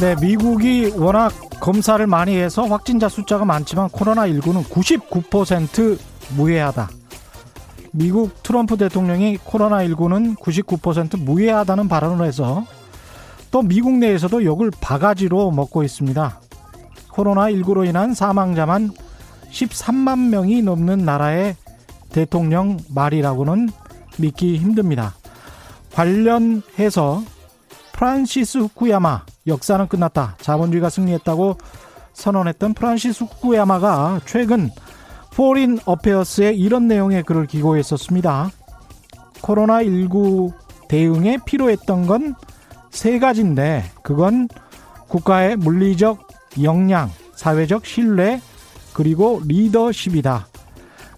네, 미국이 워낙 검사를 많이 해서 확진자 숫자가 많지만 코로나19는 99% 무해하다. 미국 트럼프 대통령이 코로나19는 99% 무해하다는 발언을 해서 또 미국 내에서도 욕을 바가지로 먹고 있습니다. 코로나19로 인한 사망자만 13만 명이 넘는 나라의 대통령 말이라고는 믿기 힘듭니다. 관련해서 프란시스 후쿠야마 역사는 끝났다. 자본주의가 승리했다고 선언했던 프란시스 후쿠야마가 최근 Foreign Affairs에 이런 내용의 글을 기고했었습니다. 코로나19 대응에 필요했던 건 세 가지인데 그건 국가의 물리적 역량, 사회적 신뢰, 그리고 리더십이다.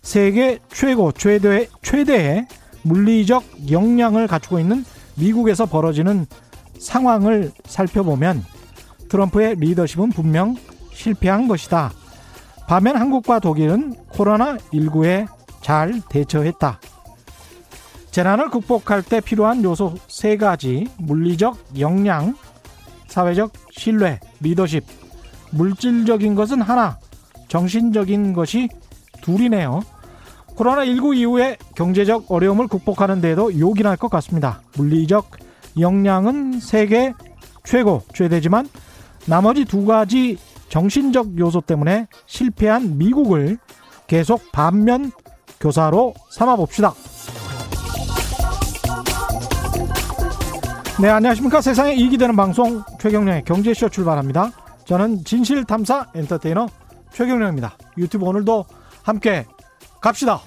세계 최고, 최대, 최대의 물리적 역량을 갖추고 있는 미국에서 벌어지는 상황을 살펴보면 트럼프의 리더십은 분명 실패한 것이다. 반면 한국과 독일은 코로나19에 잘 대처했다. 재난을 극복할 때 필요한 요소 세 가지 물리적 역량, 사회적 신뢰, 리더십, 물질적인 것은 하나, 정신적인 것이 둘이네요. 코로나19 이후에 경제적 어려움을 극복하는 데에도 요긴할 것 같습니다. 물리적 역량은 세계 최고, 최대지만 나머지 두 가지 정신적 요소 때문에 실패한 미국을 계속 반면 교사로 삼아 봅시다. 네, 안녕하십니까. 세상에 이익이 되는 방송 최경령의 경제쇼 출발합니다. 저는 진실탐사 엔터테이너 최경령입니다. 유튜브 오늘도 함께 갑시다.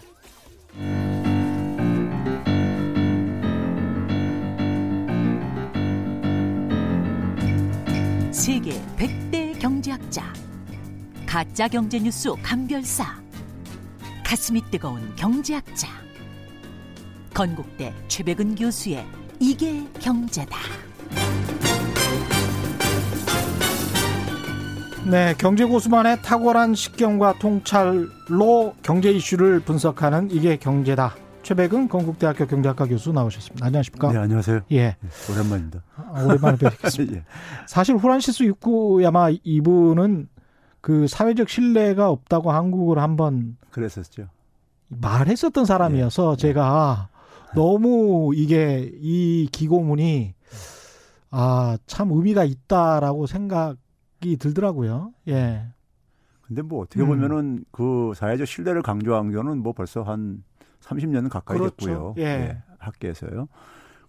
세계 100대 경제학자 가짜 경제 뉴스 감별사 가슴이 뜨거운 경제학자 건국대 최백은 교수의 이게 경제다. 네, 경제 고수만의 탁월한 식견과 통찰로 경제 이슈를 분석하는 이게 경제다. 최백은 건국대학교 경제학과 교수 나오셨습니다. 안녕하십니까? 네, 안녕하세요. 예. 네, 오랜만입니다. 아, 오랜만에 뵙겠습니다. 예. 사실 후란시스 유쿠야마 이분은 그 사회적 신뢰가 없다고 한국을 한번 그랬었죠. 말했었던 사람이어서 예. 제가 너무 이게 이 기고문이 아, 참 의미가 있다라고 생각이 들더라고요. 예. 근데 뭐 어떻게 음. 보면은 그 사회적 신뢰를 강조한 거는 뭐 벌써 한 30년 가까이 그렇죠. 됐고요. 예. 학계에서요.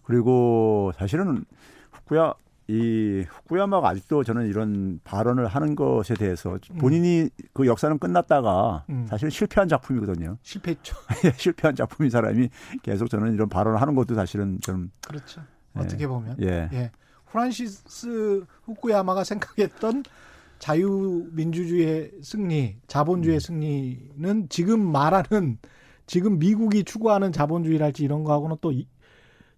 그리고 사실은 후쿠야 이 후쿠야마가 아직도 저는 이런 발언을 하는 것에 대해서 본인이 그 역사는 끝났다가 음. 사실은 실패한 작품이거든요. 실패했죠. 실패한 작품인 사람이 계속 저는 이런 발언을 하는 것도 사실은 좀 그렇죠. 예. 어떻게 보면. 예. 예. 프란시스 후쿠야마가 생각했던 자유민주주의의 승리, 음. 자본주의의 승리는 지금 말하는 지금 미국이 추구하는 자본주의랄지 이런 거하고는 또 이-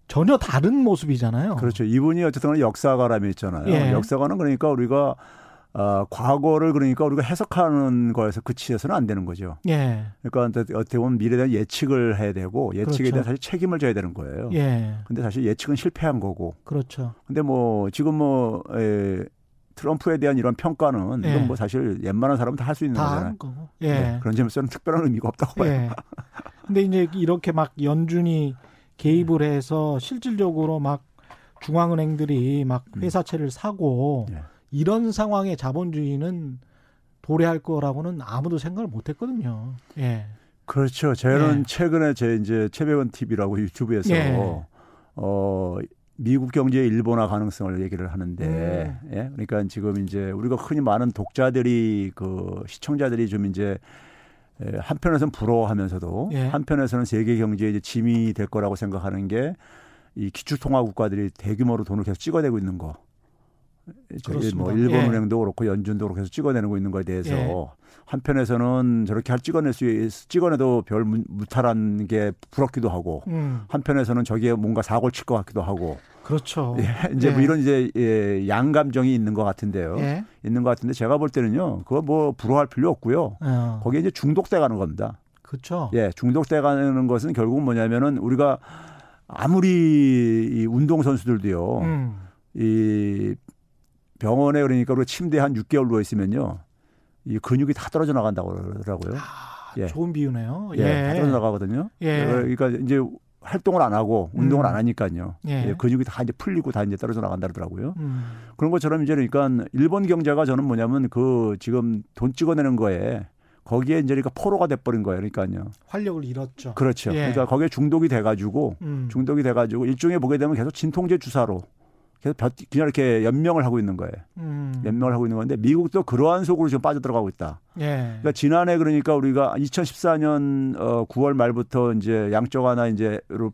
전혀 다른 모습이잖아요. 그렇죠. 이분이 어쨌든 역사가라며 있잖아요. 예. 역사가는 그러니까 우리가 아, 과거를 그러니까 우리가 해석하는 거에서 그치해서는 안 되는 거죠. 예. 그러니까 어떻게 보면 미래에 대한 예측을 해야 되고 예측에 그렇죠. 대한 사실 책임을 져야 되는 거예요. 예. 근데 사실 예측은 실패한 거고. 그렇죠. 근데 뭐 지금 뭐 에, 트럼프에 대한 이런 평가는 예. 이건 뭐 사실 웬만한 사람은 다 할 수 있는 다 거잖아요. 거고. 예. 네, 그런 점에서는 특별한 의미가 없다고 봐요. 예. 근데 이제 이렇게 막 연준이 개입을 해서 실질적으로 막 중앙은행들이 막 음. 회사채를 사고 예. 이런 상황에 자본주의는 도래할 거라고는 아무도 생각을 못 했거든요. 예. 그렇죠. 저는 예. 최근에 제 이제 최백원 TV라고 유튜브에서 예. 어 미국 경제의 일본화 가능성을 얘기를 하는데 음. 예. 그러니까 지금 이제 우리가 흔히 많은 독자들이 그 시청자들이 좀 이제 에, 한편에서는 부러워하면서도 예. 한편에서는 세계 경제의 이제 짐이 될 거라고 생각하는 게 이 기축통화 국가들이 대규모로 돈을 계속 찍어내고 있는 거. 저기 뭐. 일본은행도 그렇고 연준도 그렇고 계속 찍어내고 있는 거에 대해서 예. 한편에서는 저렇게 할 찍어낼 수 있, 찍어내도 별 무- 무탈한 게 부럽기도 하고 음. 한편에서는 저기에 뭔가 사고를 칠 것 같기도 하고 그렇죠. 예, 이제 뭐 예. 이런 이제 예, 양감정이 있는 것 같은데요. 예. 있는 것 같은데 제가 볼 때는요. 그거 뭐 부러워할 필요 없고요. 어. 거기에 이제 중독돼 가는 겁니다. 그렇죠. 예, 중독돼 가는 것은 결국은 뭐냐면은 우리가 아무리 이 운동 선수들도요. 음. 이 병원에 그러니까 우리 침대에 한 6개월 누워 있으면요. 이 근육이 다 떨어져 나간다고 그러더라고요. 아, 예. 좋은 비유네요. 예, 예. 다 떨어져 나가거든요. 예. 그러니까 이제 활동을 안 하고 운동을 음. 안 하니까요. 예. 예, 근육이 다 이제 풀리고 다 이제 떨어져 나간다 그러더라고요. 음. 그런 것처럼 이제 그러니까 일본 경제가 저는 뭐냐면 그 지금 돈 찍어내는 거에 거기에 이제 그러니까 포로가 돼버린 거예요. 그러니까요. 활력을 잃었죠. 그렇죠. 예. 그러니까 거기에 중독이 돼가지고 음. 중독이 돼가지고 일종의 보게 되면 계속 진통제 주사로 계속 벼- 그냥 이렇게 연명을 하고 있는 거예요. 음. 연명을 하고 있는 건데 미국도 그러한 속으로 지금 빠져들어가고 있다. 예. 그러니까 지난해 그러니까 우리가 2014년 어 9월 말부터 이제 양적 하나 이제로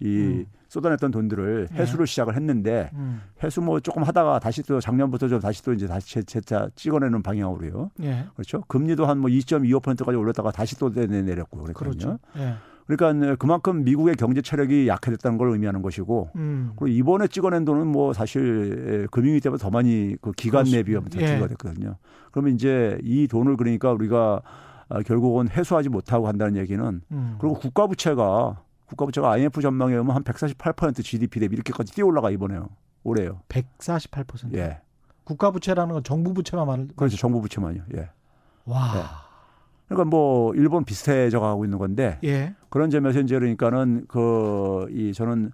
이 음. 쏟아냈던 돈들을 예. 회수를 시작을 했는데 음. 회수 뭐 조금 하다가 다시 또 작년부터 좀 다시 또 이제 다시 재- 재차 찍어내는 방향으로요. 예. 그렇죠. 금리도 한 뭐 2.25%까지 올렸다가 다시 또 내- 내렸고 그랬거든요. 그렇죠. 예. 그러니까 그만큼 미국의 경제 체력이 약해졌다는 걸 의미하는 것이고 음. 그리고 이번에 찍어낸 돈은 뭐 사실 금융위 때보다 더 많이 그 기간 내 비하면 더 예. 증가가 됐거든요. 그러면 이제 이 돈을 그러니까 우리가 아, 결국은 회수하지 못하고 한다는 얘기는 음. 그리고 국가 부채가 국가 부채가 IMF 전망에 의하면 한 148% GDP 대비 이렇게까지 뛰어 올라가 이번에요. 올해요. 148%. 예. 국가 부채라는 건 정부 부채만 말을 그렇죠. 정부 부채만요. 예. 와. 네. 그러니까 뭐 일본 비슷해져 가고 있는 건데 예. 그런 점에서 이제 그러니까는 그 이 저는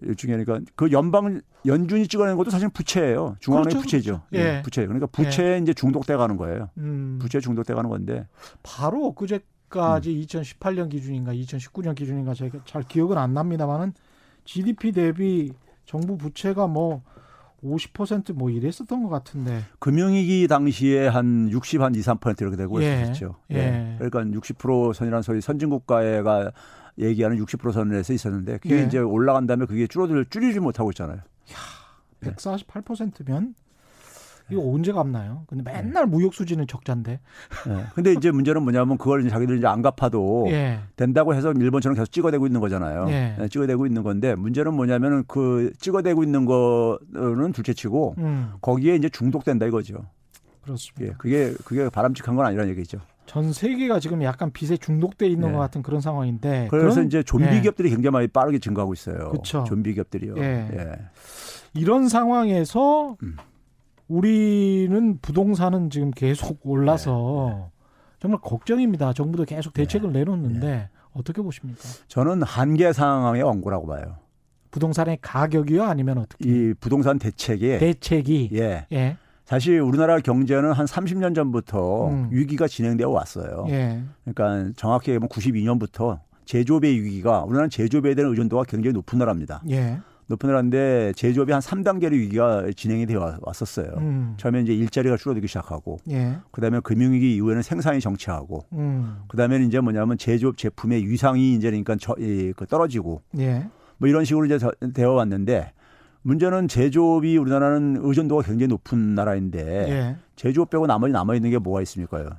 일종의 그러니까 그 연방 연준이 찍어낸 것도 사실 부채예요. 중앙은행 그렇죠, 부채죠. 그렇죠. 예. 예, 부채. 그러니까 부채에 이제 중독돼 가는 거예요. 음. 부채 중독돼 가는 건데 바로 엊그제 까지 음. 2018년 기준인가 2019년 기준인가 제가 잘 기억은 안 납니다만은 GDP 대비 정부 부채가 뭐 50%뭐 이랬었던 것 같은데. 금융위기 당시에 한 60, 한 2, 3% 이렇게 되고 예. 있었죠. 예. 그러니까 60% 선이라는 소리 선진국가가 얘기하는 60% 선에서 있었는데 그게 예. 이제 올라간 다음에 그게 줄어들 줄이지 못하고 있잖아요. 네. 148%면 이거 언제 갚나요? 근데 맨날 무역 수지는 적자인데. 예. 근데 이제 문제는 뭐냐면 그걸 이제 자기들 이제 안 갚아도 예. 된다고 해서 일본처럼 계속 찍어대고 있는 거잖아요. 예. 예, 찍어대고 있는 건데 문제는 뭐냐면은 그 찍어대고 있는 거는 둘째치고 음. 거기에 이제 중독된다 이거죠. 그렇습니다. 예, 그게 그게 바람직한 건 아니라는 얘기죠. 전 세계가 지금 약간 빚에 중독돼 있는 예. 것 같은 그런 상황인데. 그래서 그런- 이제 좀비 예. 기업들이 굉장히 많이 빠르게 증가하고 있어요. 그쵸. 좀비 기업들이요. 예. 예. 이런 상황에서 음. 우리는 부동산은 지금 계속 올라서 네. 정말 걱정입니다. 정부도 계속 대책을 내놓는데 어떻게 보십니까? 저는 한계 상황의 원고라고 봐요. 부동산의 가격이요, 아니면 어떻게? 이 부동산 대책이 대책이 예. 예, 사실 우리나라 경제는 한 30년 전부터 음. 위기가 진행되어 왔어요. 예, 그러니까 정확히 얘기하면 92년부터 제조업의 위기가 우리나라는 제조업에 대한 의존도가 굉장히 높은 나라입니다. 예, 높은 나라인데 제조업이 한 3단계의 위기가 진행이 되어 왔었어요. 음, 처음에 이제 일자리가 줄어들기 시작하고 예, 그다음에 금융위기 이후에는 생산이 정체하고 음, 그다음에 이제 뭐냐면 제조업 제품의 위상이 이제 그러니까 저, 이, 그 떨어지고 예, 뭐 이런 식으로 이제 저- 되어 왔는데 문제는 제조업이 우리나라는 의존도가 굉장히 높은 나라인데 예, 제조업 빼고 나머지 남아 있는 게 뭐가 있습니까요?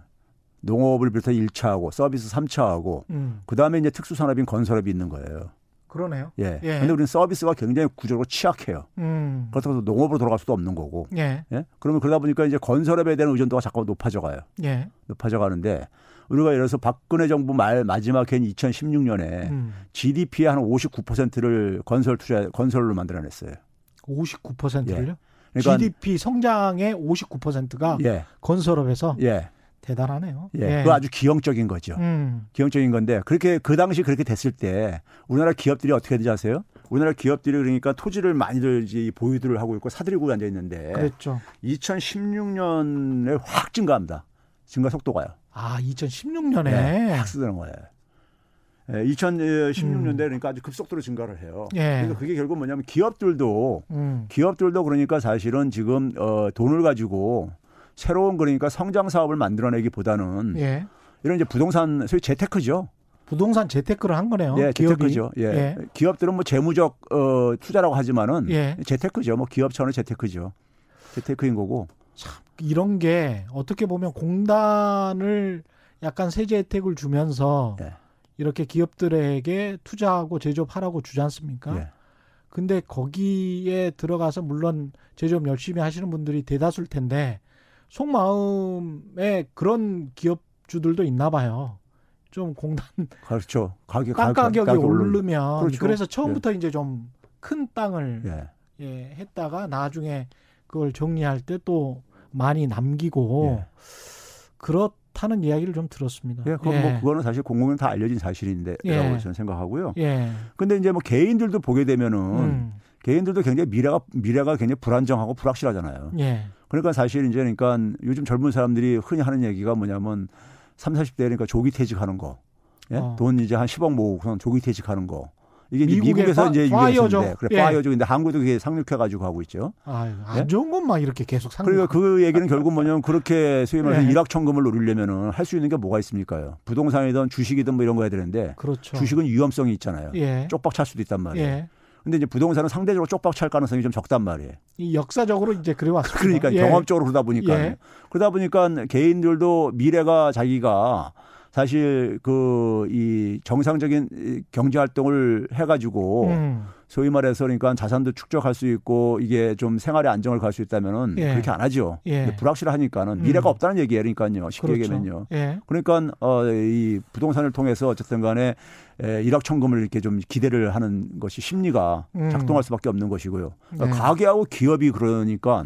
농업을 비롯해 1차하고 서비스 3차하고 음, 그다음에 이제 특수 산업인 건설업이 있는 거예요. 그러네요. 예. 예. 근데 우리는 서비스가 굉장히 구조로 취약해요. 음, 그렇다고 해서 농업으로 돌아갈 수도 없는 거고. 예, 예? 그러면 그러다 보니까 이제 건설업에 대한 의존도가 자꾸 높아져 가요. 예, 높아져 가는데 우리가 예를 들어서 박근혜 정부 말 마지막 해인 2016년에 음, GDP의 한 59%를 건설 투자 건설로 만들어냈어요. 59%를요? 그러니까 GDP 성장의 59%가 예. 건설업에서 예. 대단하네요. 예. 그거 아주 기형적인 거죠. 음, 기형적인 건데 그렇게 그 당시 그렇게 됐을 때 우리나라 기업들이 어떻게 되지 아세요? 우리나라 기업들이 그러니까 토지를 많이들 보유들을 하고 있고 사들이고 앉아 있는데 그랬죠. 2016년에 확 증가합니다. 증가 속도가요. 아, 2016년에 네, 확 쓰는 거예요. 예, 2016년대 그러니까 아주 급속도로 증가를 해요. 음. 예. 그래서 그게 결국 뭐냐면 기업들도 음, 기업들도 그러니까 사실은 지금 어 돈을 가지고 새로운 그러니까 성장 사업을 만들어내기보다는 예. 이런 이제 부동산 소위 재테크죠. 부동산 재테크를 한 거네요. 예, 기업이. 재테크죠. 예. 예. 기업들은 뭐 재무적 어 투자라고 하지만은 예. 재테크죠. 뭐 기업 차원의 재테크죠. 재테크인 거고. 이런 게 어떻게 보면 공단을 약간 세제 혜택을 주면서 예. 이렇게 기업들에게 투자하고 제조업하라고 주지 않습니까? 예. 근데 거기에 들어가서 물론 제조업 열심히 하시는 분들이 대다수일 텐데 속마음에 그런 기업주들도 있나 봐요. 좀 공단 그렇죠. 가격 땅 가격이 가격이 오르면 그렇죠. 그래서 처음부터 이제 좀 큰 땅을 예. 예, 했다가 나중에 그걸 정리할 때 또 많이 남기고 예. 그렇다는 이야기를 좀 들었습니다. 예, 그건 뭐 그거는 사실 공공연 다 알려진 사실인데라고 예. 저는 생각하고요. 예. 근데 이제 뭐 개인들도 보게 되면은 음. 개인들도 굉장히 미래가 미래가 굉장히 불안정하고 불확실하잖아요. 예. 그러니까 사실 이제 그러니까 요즘 젊은 사람들이 흔히 하는 얘기가 뭐냐면 3, 40대 그러니까 조기 퇴직하는 거. 예? 어. 돈 이제 한 10억 모으고 조기 퇴직하는 거. 이게 이제 미국에서 파- 이제. 유행했는데 그래 예. 파이어족인데 한국도 그게 상륙해 가지고 하고 있죠. 아유, 안 예? 좋은 것만 이렇게 계속 상 그러니까 그 얘기는 결국 뭐냐면 그렇게 소위 말해서 예. 일확천금을 노리려면은 할 수 있는 게 뭐가 있습니까요? 부동산이든 주식이든 뭐 이런 거 해야 되는데 그렇죠. 주식은 위험성이 있잖아요. 예. 쪽박 찰 수도 있단 말이에요. 예. 근데 이제 부동산은 상대적으로 쪽박 찰 가능성이 좀 적단 말이에요. 이 역사적으로 이제 그래 왔습니다. 그러니까 예. 경험적으로 그러다 보니까 예. 그러다 보니까 개인들도 미래가 자기가 사실 그 이 정상적인 이 경제 활동을 해가지고 음. 소위 말해서 그러니까 자산도 축적할 수 있고 이게 좀 생활의 안정을 갈 수 있다면은 예. 그렇게 안 하죠. 예. 불확실하니까는 미래가 음. 없다는 얘기예요. 그러니까요. 쉽게 그렇죠. 얘기하면요. 예. 그러니까 어이 부동산을 통해서 어쨌든 간에 에, 일확천금을 이렇게 좀 기대를 하는 것이 심리가 음. 작동할 수밖에 없는 것이고요. 그러니까 네. 가게하고 기업이 그러니까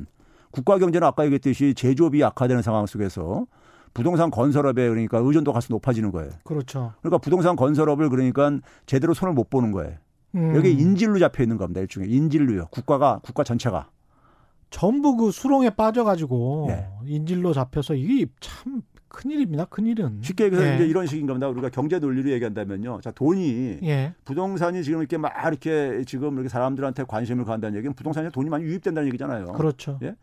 국가 경제는 아까 얘기했듯이 제조업이 약화되는 상황 속에서 부동산 건설업에 그러니까 의존도가 가서 높아지는 거예요. 그렇죠. 그러니까 부동산 건설업을 그러니까 제대로 손을 못 보는 거예요. 음. 여기 인질로 잡혀 있는 겁니다. 일종의 인질로요. 국가가 국가 전체가. 전부 그 수렁에 빠져가지고 예. 인질로 잡혀서 이게 참 큰일입니다. 큰일은. 쉽게 얘기해서 예. 이제 이런 식인 겁니다. 우리가 경제 논리로 얘기한다면요. 자, 돈이 예. 부동산이 지금 이렇게 막 이렇게 지금 이렇게 사람들한테 관심을 갖는다는 얘기는 부동산에 돈이 많이 유입된다는 얘기잖아요. 그렇죠. 예?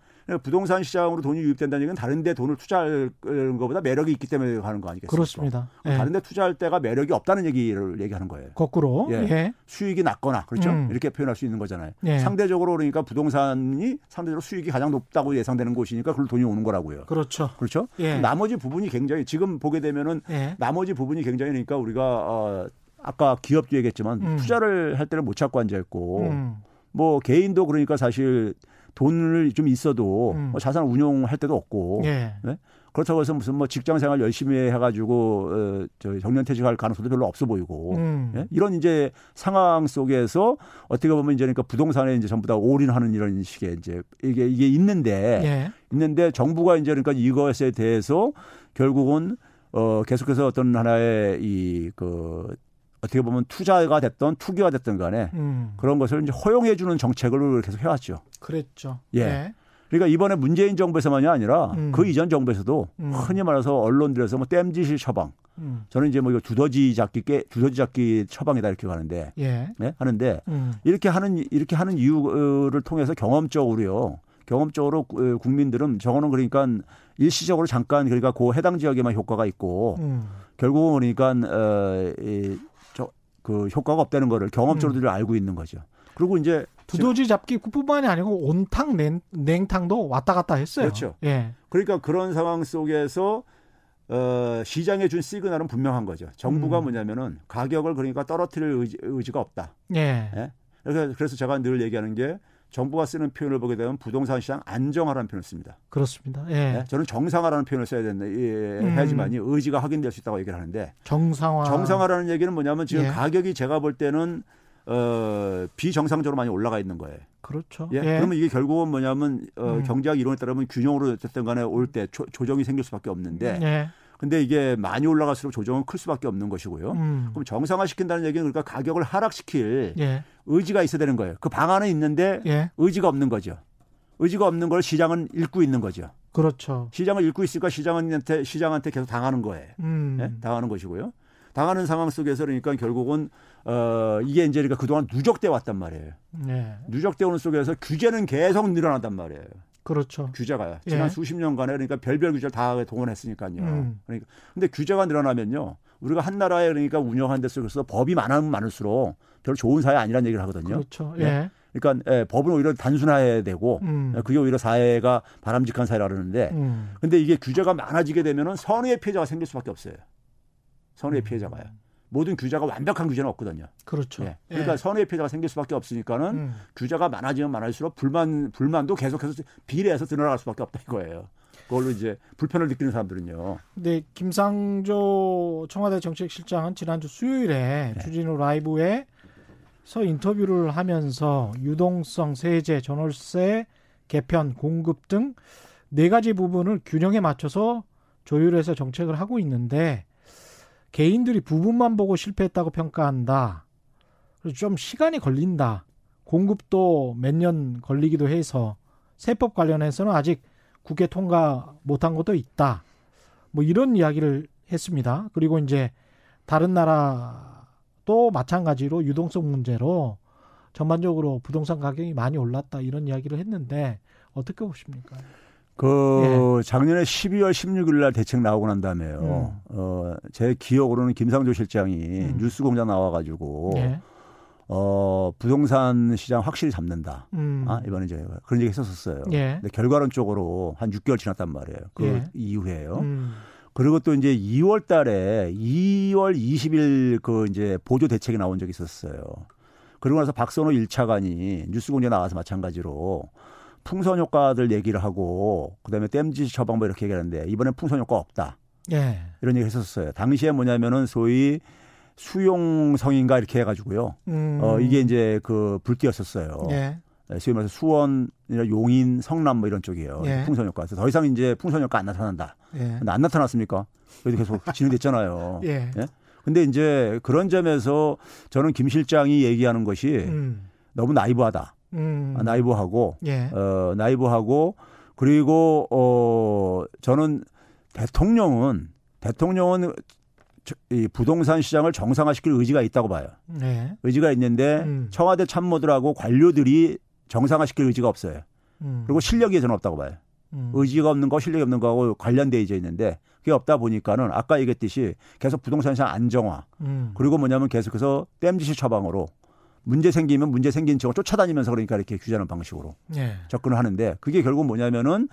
부동산 시장으로 돈이 유입된다는 얘기는 다른 데 돈을 투자하는 것보다 매력이 있기 때문에 하는 거 아니겠습니까? 그렇습니다. 예. 다른 데 투자할 때가 매력이 없다는 얘기를 얘기하는 거예요. 거꾸로. 예. 예. 수익이 낮거나 그렇죠? 음. 이렇게 표현할 수 있는 거잖아요. 예. 상대적으로 그러니까 부동산이 상대적으로 수익이 가장 높다고 예상되는 곳이니까 그걸 돈이 오는 거라고요. 그렇죠. 그렇죠? 예. 나머지 부분이 굉장히 지금 보게 되면은 예. 나머지 부분이 굉장히 그러니까 우리가 어 아까 기업도 얘기했지만 음. 투자를 할 때를 못 찾고 앉아 있고 음. 뭐 개인도 그러니까 사실 돈을 좀 있어도 음. 뭐 자산 운용할 때도 없고 예. 그렇다고 해서 무슨 뭐 직장 생활 열심히 해가지고 어, 저 정년퇴직할 가능성도 별로 없어 보이고 음. 예? 이런 이제 상황 속에서 어떻게 보면 이제 그러니까 부동산에 이제 전부 다 올인하는 이런 식의 이제 이게 이게 있는데 예. 있는데 정부가 이제 그러니까 이것에 대해서 결국은 어 계속해서 어떤 하나의 이 그 어떻게 보면 투자가 됐던 투기가 됐던 간에 음. 그런 것을 이제 허용해 주는 정책을 계속 해왔죠. 그랬죠. 예. 그러니까 이번에 문재인 정부에서만이 아니라 음. 그 이전 정부에서도 음. 흔히 말해서 언론들에서 뭐 땜질실 처방 음. 저는 이제 뭐 이거 두더지 잡기 깨 두더지 잡기 처방이다 이렇게 가는데 예. 네? 하는데 음. 이렇게 하는 이렇게 하는 이유를 통해서 경험적으로요. 경험적으로 구- 국민들은 저거는 그러니까 일시적으로 잠깐 그러니까 그 해당 지역에만 효과가 있고 음. 결국은 그러니까 어이저 그 효과가 없다는 거를 경험적으로 알고 있는 거죠. 그리고 이제 두더지 잡기 뿐만이 아니고 온탕 냉, 냉탕도 왔다 갔다 했어요. 그렇죠. 예. 그러니까 그런 상황 속에서 어, 시장에 준 시그널은 분명한 거죠. 정부가 음. 뭐냐면은 가격을 그러니까 떨어뜨릴 의지, 의지가 없다. 예. 예? 그래서 제가 늘 얘기하는 게 정부가 쓰는 표현을 보게 되면 부동산 시장 안정화라는 표현을 씁니다. 그렇습니다. 예. 예? 저는 정상화라는 표현을 써야 된다. 예, 음. 해야지만이 의지가 확인될 수 있다고 얘기를 하는데 정상화. 정상화라는 얘기는 뭐냐면 지금 예. 가격이 제가 볼 때는 어, 비정상적으로 많이 올라가 있는 거예요. 그렇죠. 예? 그러면 이게 결국은 뭐냐면 어, 음. 경제학 이론에 따르면 균형으로 어쨌든 간에 올 때 조정이 생길 수밖에 없는데 예. 근데 이게 많이 올라갈수록 조정은 클 수밖에 없는 것이고요. 음. 그럼 정상화 시킨다는 얘기는 그러니까 가격을 하락시킬 예. 의지가 있어야 되는 거예요. 그 방안은 있는데 예. 의지가 없는 거죠. 의지가 없는 걸 시장은 읽고 있는 거죠. 그렇죠. 시장을 읽고 있으니까 시장한테 시장한테 계속 당하는 거예요. 음. 예? 당하는 것이고요. 당하는 상황 속에서 그러니까 결국은 어 이게 이제 그러니까 그동안 누적돼 왔단 말이에요. 예. 누적돼 오는 속에서 규제는 계속 늘어난단 말이에요. 그렇죠. 규제가요. 지난 예. 수십 년간에 그러니까 별별 규제를 다 동원했으니까요. 음. 그러니까 근데 규제가 늘어나면요. 우리가 한 나라에 그러니까 운영하는 데 속에서 법이 많으면 많을수록 별로 좋은 사회 아니라는 얘기를 하거든요. 그렇죠. 예. 예. 그러니까 예, 법은 오히려 단순화해야 되고 음. 예, 그게 오히려 사회가 바람직한 사회라 그러는데 음. 근데 이게 규제가 많아지게 되면은 선의의 피해자가 생길 수밖에 없어요. 선의의 음. 피해자가요. 모든 규제가 완벽한 규제는 없거든요. 그렇죠. 예. 그러니까 선의의 피해자가 생길 수밖에 없으니까는 음. 규제가 많아지면 많아질수록 불만 불만도 계속해서 비례해서 드러날 수밖에 없다 이거예요. 그걸로 이제 불편을 느끼는 사람들은요. 근데 김상조 청와대 정책실장은 지난주 수요일에 네. 주진우 라이브에 서 인터뷰를 하면서 유동성 세제, 전월세 개편, 공급 등 네 가지 부분을 균형에 맞춰서 조율해서 정책을 하고 있는데 개인들이 부분만 보고 실패했다고 평가한다. 그래서 좀 시간이 걸린다. 공급도 몇 년 걸리기도 해서 세법 관련해서는 아직 국회 통과 못한 것도 있다. 뭐 이런 이야기를 했습니다. 그리고 이제 다른 나라도 마찬가지로 유동성 문제로 전반적으로 부동산 가격이 많이 올랐다 이런 이야기를 했는데 어떻게 보십니까? 그 예. 작년에 12월 16일 날 대책 나오고 난 다음에요. 음. 어, 제 기억으로는 김상조 실장이 음. 뉴스공장 나와가지고 예. 어, 부동산 시장 확실히 잡는다. 음. 아, 이번에 이제 그런 얘기 했었었어요. 예. 근데 결과론적으로 한 6개월 지났단 말이에요. 그 예. 이후에요. 음. 그리고 또 이제 2월 달에 2월 20일 그 이제 보조 대책이 나온 적이 있었어요. 그러고 나서 박선호 1차관이 뉴스공장 나와서 마찬가지로 풍선 효과들 얘기를 하고 그다음에 댐지 처방 뭐 이렇게 얘기하는데 이번엔 풍선 효과 없다. 예. 이런 얘기 했었어요. 당시에 뭐냐면은 소위 수용성인가 이렇게 해가지고요. 음. 어 이게 이제 그 불띠였었어요. 예. 네, 소위 말해서 수원, 용인, 성남 뭐 이런 쪽이에요. 예. 풍선 효과. 그래서 더 이상 이제 풍선 효과 안 나타난다. 예. 근데 안 나타났습니까? 여기도 계속 진행됐잖아요. 예. 예. 근데 이제 그런 점에서 저는 김 실장이 얘기하는 것이 음. 너무 나이브하다. 음. 아, 나이브하고 예. 어 나이브하고 그리고 어 저는 대통령은 대통령은 이 부동산 시장을 정상화시킬 의지가 있다고 봐요. 네. 의지가 있는데 음. 청와대 참모들하고 관료들이 정상화시킬 의지가 없어요. 음. 그리고 실력이 저는 없다고 봐요. 음. 의지가 없는 거, 실력이 없는 거하고 관련돼 있어 있는데 그게 없다 보니까는 아까 얘기했듯이 계속 부동산 시장 안정화 음. 그리고 뭐냐면 계속해서 땜지시 처방으로 문제 생기면 문제 생긴 지역을 쫓아다니면서 그러니까 이렇게 규제하는 방식으로 네. 접근을 하는데 그게 결국 뭐냐면은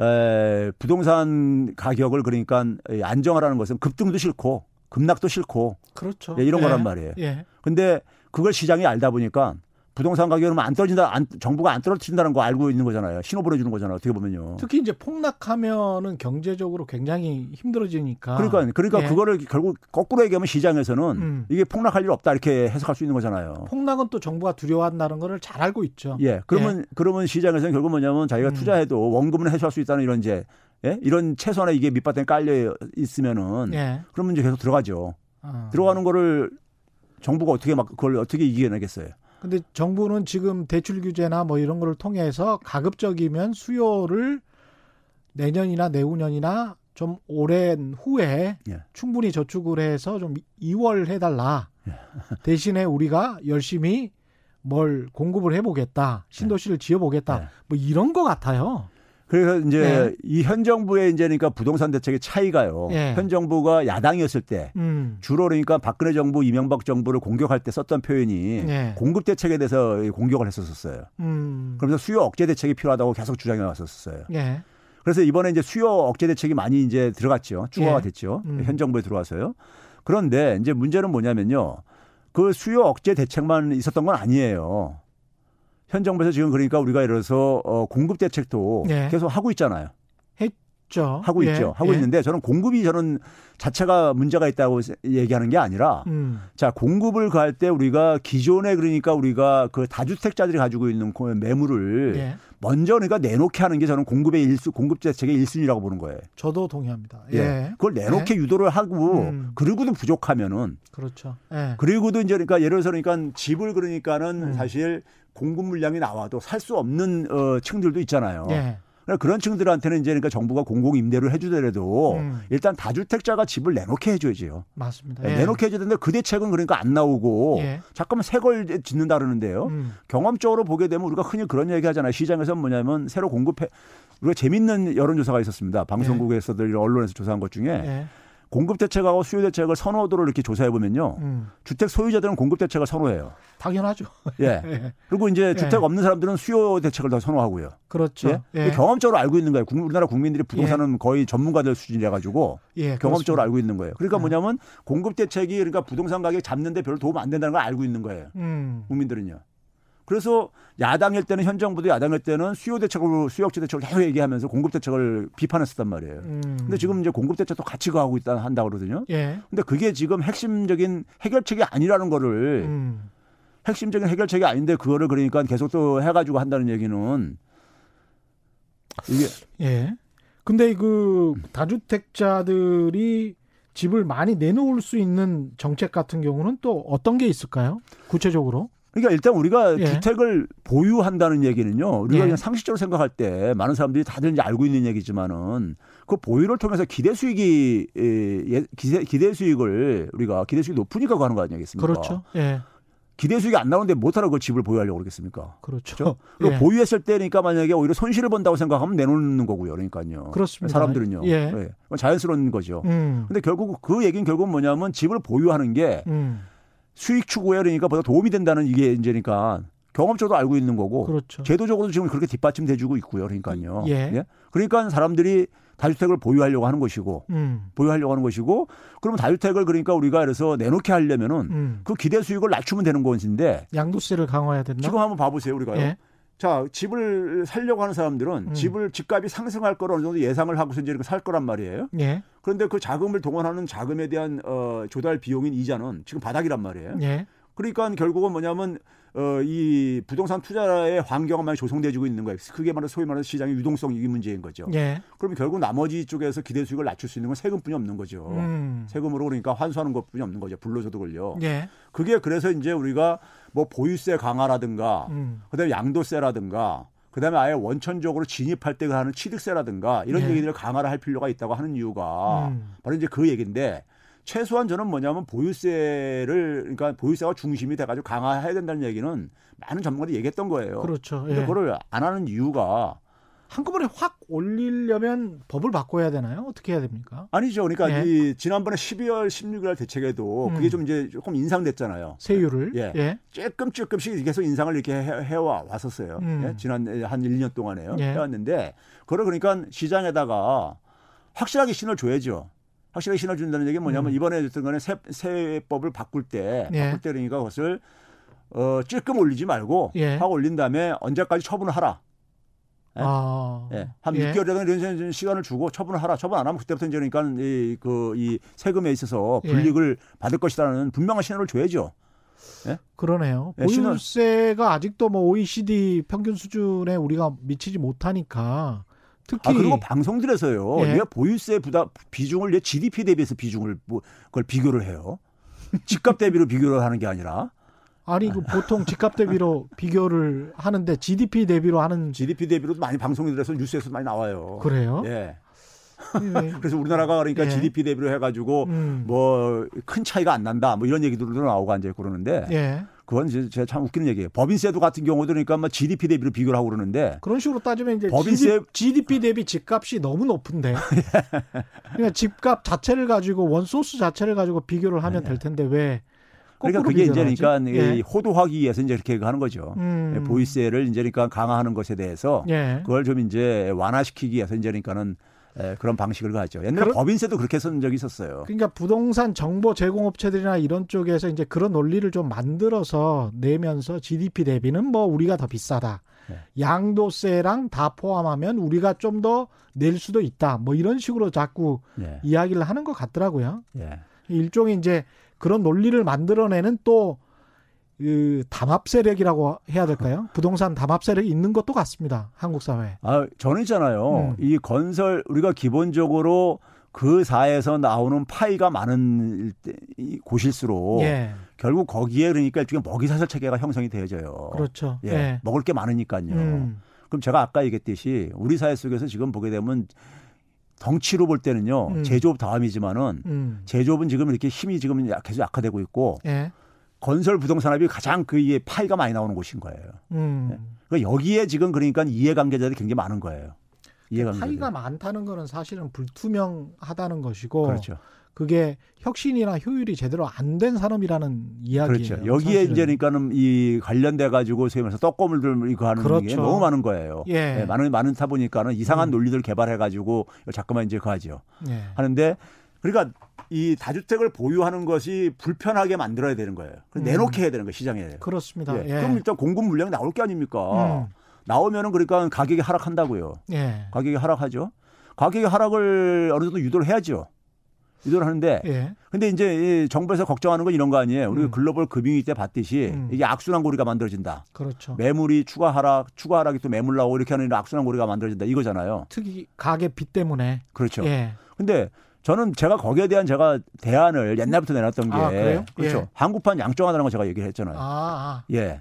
에, 부동산 가격을 그러니까 안정화라는 것은 급등도 싫고 급락도 싫고 그렇죠. 예, 이런 예. 거란 말이에요. 예. 근데 그걸 시장이 알다 보니까 부동산 가격은 안 떨어진다, 안, 정부가 안 떨어뜨린다는 거 알고 있는 거잖아요. 신호 보내주는 거잖아요. 어떻게 보면요. 특히 이제 폭락하면은 경제적으로 굉장히 힘들어지니까. 그러니까, 그러니까 예. 그거를 결국 거꾸로 얘기하면 시장에서는 음. 이게 폭락할 일 없다 이렇게 해석할 수 있는 거잖아요. 폭락은 또 정부가 두려워한다는 거를 잘 알고 있죠. 예. 그러면, 예. 그러면 시장에서는 결국 뭐냐면 자기가 음. 투자해도 원금은 해소할 수 있다는 이런 이제 예? 이런 최소한의 이게 밑바탕에 깔려 있으면은 예. 그러면 이제 계속 들어가죠. 아. 들어가는 거를 정부가 어떻게 막 그걸 어떻게 이겨내겠어요. 근데 정부는 지금 대출 규제나 뭐 이런 거를 통해서 가급적이면 수요를 내년이나 내후년이나 좀 오랜 후에 예. 충분히 저축을 해서 좀 이월 해 달라. 예. 대신에 우리가 열심히 뭘 공급을 해 보겠다. 신도시를 지어 보겠다. 예. 뭐 이런 거 같아요. 그래서 이제 네. 이현 정부의 이제 그러니까 부동산 대책의 차이가요. 네. 현 정부가 야당이었을 때 음. 주로 그러니까 박근혜 정부, 이명박 정부를 공격할 때 썼던 표현이 네. 공급 대책에 대해서 공격을 했었었어요. 음. 그러면서 수요 억제 대책이 필요하다고 계속 주장해 왔었어요. 네. 그래서 이번에 이제 수요 억제 대책이 많이 이제 들어갔죠. 추가가 네. 됐죠. 음. 현 정부에 들어와서요. 그런데 이제 문제는 뭐냐면요. 그 수요 억제 대책만 있었던 건 아니에요. 현 정부에서 지금 그러니까 우리가 예를 들어서 어, 공급 대책도 예. 계속 하고 있잖아요. 했죠. 하고 예. 있죠. 하고 예. 있는데 저는 공급이 저는 자체가 문제가 있다고 얘기하는 게 아니라 음. 자 공급을 갈때 우리가 기존에 그러니까 우리가 그 다주택자들이 가지고 있는 그 매물을 예. 먼저 그러니까 내놓게 하는 게 저는 공급의 일수 공급 대책의 일순위라고 보는 거예요. 저도 동의합니다. 예. 예. 그걸 내놓게 예. 유도를 하고 음. 그리고도 부족하면은 그렇죠. 예. 그리고도 이제 그러니까 예를 들어서 그러니까 집을 그러니까는 음. 사실 공급 물량이 나와도 살 수 없는 어, 층들도 있잖아요. 예. 그러니까 그런 층들한테는 이제 그러니까 정부가 공공 임대를 해주더라도 음. 일단 다주택자가 집을 내놓게 해줘야지요. 맞습니다. 예. 내놓게 해줘야 되는데 그 대책은 그러니까 안 나오고 예. 잠깐만 새걸 짓는다 그러는데요. 음. 경험적으로 보게 되면 우리가 흔히 그런 얘기 하잖아요. 시장에서 뭐냐면 새로 공급해 우리가 재밌는 여론조사가 있었습니다. 방송국에서들 예. 언론에서 조사한 것 중에 예. 공급 대책하고 수요 대책을 선호도를 이렇게 조사해 보면요. 음. 주택 소유자들은 공급 대책을 선호해요. 당연하죠. 예. 예. 그리고 이제 예. 주택 없는 사람들은 수요 대책을 더 선호하고요. 그렇죠. 예? 예. 경험적으로 알고 있는 거예요. 우리나라 국민들이 부동산은 예. 거의 전문가들 수준이라 가지고 예, 경험적으로 알고 있는 거예요. 그러니까 예. 뭐냐면 공급 대책이 그러니까 부동산 가격 잡는데 별로 도움 안 된다는 걸 알고 있는 거예요. 음. 국민들은요. 그래서 야당일 때는 현 정부도 야당일 때는 수요 대책으로 수요 억제 대책을 계속 얘기하면서 공급 대책을 비판했었단 말이에요. 음. 근데 지금 이제 공급 대책도 같이 가고 있다 한다 그러거든요. 예. 근데 그게 지금 핵심적인 해결책이 아니라는 거를 음. 핵심적인 해결책이 아닌데 그거를 그러니까 계속 또 해가지고 한다는 얘기는 이게 예. 근데 그 다주택자들이 집을 많이 내놓을 수 있는 정책 같은 경우는 또 어떤 게 있을까요? 구체적으로? 그러니까 일단 우리가 예. 주택을 보유한다는 얘기는요. 우리가 예. 그냥 상식적으로 생각할 때 많은 사람들이 다들 이제 알고 있는 얘기지만은 그 보유를 통해서 기대 수익이 예, 기대, 기대 수익을 우리가 기대 수익이 높으니까 가는 거 아니겠습니까? 그렇죠. 예. 기대 수익이 안 나오는데 못하러 그 집을 보유하려고 그러겠습니까? 그렇죠. 그렇죠? 그리고 예. 보유했을 때니까 만약에 오히려 손실을 본다고 생각하면 내놓는 거고요. 그러니까요. 그렇습니다. 사람들은요. 예. 예. 자연스러운 거죠. 음. 근데 결국 그 얘기는 결국은 뭐냐면 집을 보유하는 게 음. 수익 추구에 그러니까 보다 도움이 된다는 이게 이제니까 경험적으로 알고 있는 거고 그렇죠. 제도적으로도 지금 그렇게 뒷받침돼 주고 있고요. 그러니까요. 예. 그러니까 사람들이 다주택을 보유하려고 하는 것이고 음. 보유하려고 하는 것이고 그러면 다주택을 그러니까 우리가 그래서 내놓게 하려면은 음. 그 기대 수익을 낮추면 되는 것인데 양도세를 강화해야 된다. 지금 한번 봐 보세요. 우리가요. 예. 자 집을 살려고 하는 사람들은 음. 집을 집값이 상승할 거를 어느 정도 예상을 하고서 이제 이렇게 살 거란 말이에요. 예. 그런데 그 자금을 동원하는 자금에 대한 어, 조달 비용인 이자는 지금 바닥이란 말이에요. 예. 그러니까 결국은 뭐냐면 어, 이 부동산 투자의 환경은 많이 조성돼지고 있는 거예요. 크게 말해서 소위 말해서 시장의 유동성 이 문제인 거죠. 예. 그러면 결국 나머지 쪽에서 기대 수익을 낮출 수 있는 건 세금뿐이 없는 거죠. 음. 세금으로 그러니까 환수하는 것뿐이 없는 거죠. 불로소득을요. 예. 그게 그래서 이제 우리가 뭐 보유세 강화라든가 음. 그다음에 양도세라든가 그다음에 아예 원천적으로 진입할 때 하는 취득세라든가 이런 예. 얘기들을 강화를 할 필요가 있다고 하는 이유가 음. 바로 이제 그 얘기인데 최소한 저는 뭐냐면 보유세를 그러니까 보유세가 중심이 돼가지고 강화해야 된다는 얘기는 많은 전문가들이 얘기했던 거예요. 그렇죠. 근데 예. 그거를 안 하는 이유가 한꺼번에 확 올리려면 법을 바꿔야 되나요? 어떻게 해야 됩니까? 아니죠. 그러니까 예. 이 지난번에 12월 16일 대책에도 음. 그게 좀 이제 조금 인상됐잖아요. 세율을 예. 예. 조금 조금씩 계속 인상을 이렇게 해, 해와 왔었어요. 음. 예? 지난 한 1, 2년 동안에요. 예. 해왔는데 그걸 그러니까 시장에다가 확실하게 신을 줘야죠. 확실하게 신을 준다는 얘기는 뭐냐면 음. 이번에 간에 세, 세법을 바꿀 때 예. 바꿀 때 그러니까 그것을 어, 찔끔 올리지 말고 예. 확 올린 다음에 언제까지 처분을 하라. 예? 아. 예. 한 예. 6개월이라든가 이런 시간을 주고 처분을 하라. 처분 안 하면 그때부터 이제 그러니까 이, 그, 이 세금에 있어서 예. 불이익을 받을 것이라는 분명한 신호를 줘야죠. 그러네요. 예, 보유세가 아직도 뭐 OECD 평균 수준에 우리가 미치지 못하니까 특히 아, 그리고 방송들에서요. 예. 왜 보유세 부담 비중을 왜 GDP 대비해서 비중을 뭐 그걸 비교를 해요. 집값 대비로 비교를 하는 게 아니라 아니 그 보통 집값 대비로 비교를 하는데 GDP 대비로 하는 GDP 대비로도 많이 방송들에서 뉴스에서 많이 나와요. 그래요? 예. 예. 그래서 우리나라가 그러니까 예. GDP 대비로 해가지고 음. 뭐큰 차이가 안 난다. 뭐 이런 얘기들도 나오고 있고 그러는데 예. 그건 제가 참 웃기는 얘기예요. 법인세도 같은 경우도 그러니까 뭐 GDP 대비로 비교를 하고 그러는데 그런 식으로 따지면 이제 법인세- GDP 대비 집값이 너무 높은데. 그러니까 집값 자체를 가지고 원소스 자체를 가지고 비교를 하면 될 텐데 왜? 그러니까 그게 이제 그러니까? 이 호도하기 위해서 이제 이렇게 하는 거죠. 음. 예, 보이스를 이제 그러니까 강화하는 것에 대해서 예. 그걸 좀 이제 완화시키기 위해서 이제 그러니까는 에, 그런 방식을 가죠. 옛날에 그럼- 법인세도 그렇게 쓴 적이 있었어요. 그러니까 부동산 정보 제공업체들이나 이런 쪽에서 이제 그런 논리를 좀 만들어서 내면서 GDP 대비는 뭐 우리가 더 비싸다. 네. 양도세랑 다 포함하면 우리가 좀 더 낼 수도 있다. 뭐 이런 식으로 자꾸 예. 이야기를 하는 것 같더라고요. 예. 일종의 이제 그런 논리를 만들어내는 또 그 담합 세력이라고 해야 될까요? 부동산 담합 세력이 있는 것도 같습니다. 한국 사회. 아, 저는 있잖아요. 음. 이 건설 우리가 기본적으로 그 사에서 나오는 파이가 많은 곳일수록 예. 결국 거기에 그러니까 일종의 먹이 사슬 체계가 형성이 되어져요. 그렇죠. 예. 예. 먹을 게 많으니까요. 음. 그럼 제가 아까 얘기했듯이 우리 사회 속에서 지금 보게 되면 덩치로 볼 때는요. 음. 제조업 다음이지만은 음. 제조업은 지금 이렇게 힘이 지금 약- 계속 약화되고 있고 예. 건설 부동산업이 가장 그 이에 파이가 많이 나오는 곳인 거예요. 음. 그러니까 여기에 지금 그러니까 이해관계자들이 굉장히 많은 거예요. 이해관계자. 파이가 많다는 거는 사실은 불투명하다는 것이고 그렇죠. 그게 혁신이나 효율이 제대로 안 된 산업이라는 이야기예요. 그렇죠. 여기에 사실은. 이제 그러니까는 이 관련돼 가지고 말해서 떡고물들 이거 하는 게 그렇죠. 너무 많은 거예요. 예. 네, 많은 많다 보니까는 이상한 음. 논리들 개발해 가지고 자꾸만 이제 그 하죠. 예. 하는데 그러니까 이 다주택을 보유하는 것이 불편하게 만들어야 되는 거예요. 음. 내놓게 해야 되는 거예요, 시장에. 그렇습니다. 예. 예. 그럼 일단 공급 물량이 나올 게 아닙니까? 음. 나오면은 그러니까 가격이 하락한다고요. 예. 가격이 하락하죠. 가격의 하락을 어느 정도 유도를 해야죠. 유도를 하는데 예. 근데 이제 정부에서 걱정하는 건 이런 거 아니에요. 우리 음. 글로벌 금융위 때 봤듯이 음. 이게 악순환 고리가 만들어진다. 그렇죠. 매물이 추가 하락, 추가 하락이 또 매물 나오고 이렇게 하는 악순환 고리가 만들어진다. 이거잖아요. 특히 가계 빚 때문에. 그렇죠. 예. 근데 저는 제가 거기에 대한 제가 대안을 옛날부터 내놨던 게 아, 그렇죠. 예. 한국판 양정화라는 거 제가 얘기를 했잖아요. 아, 아. 예.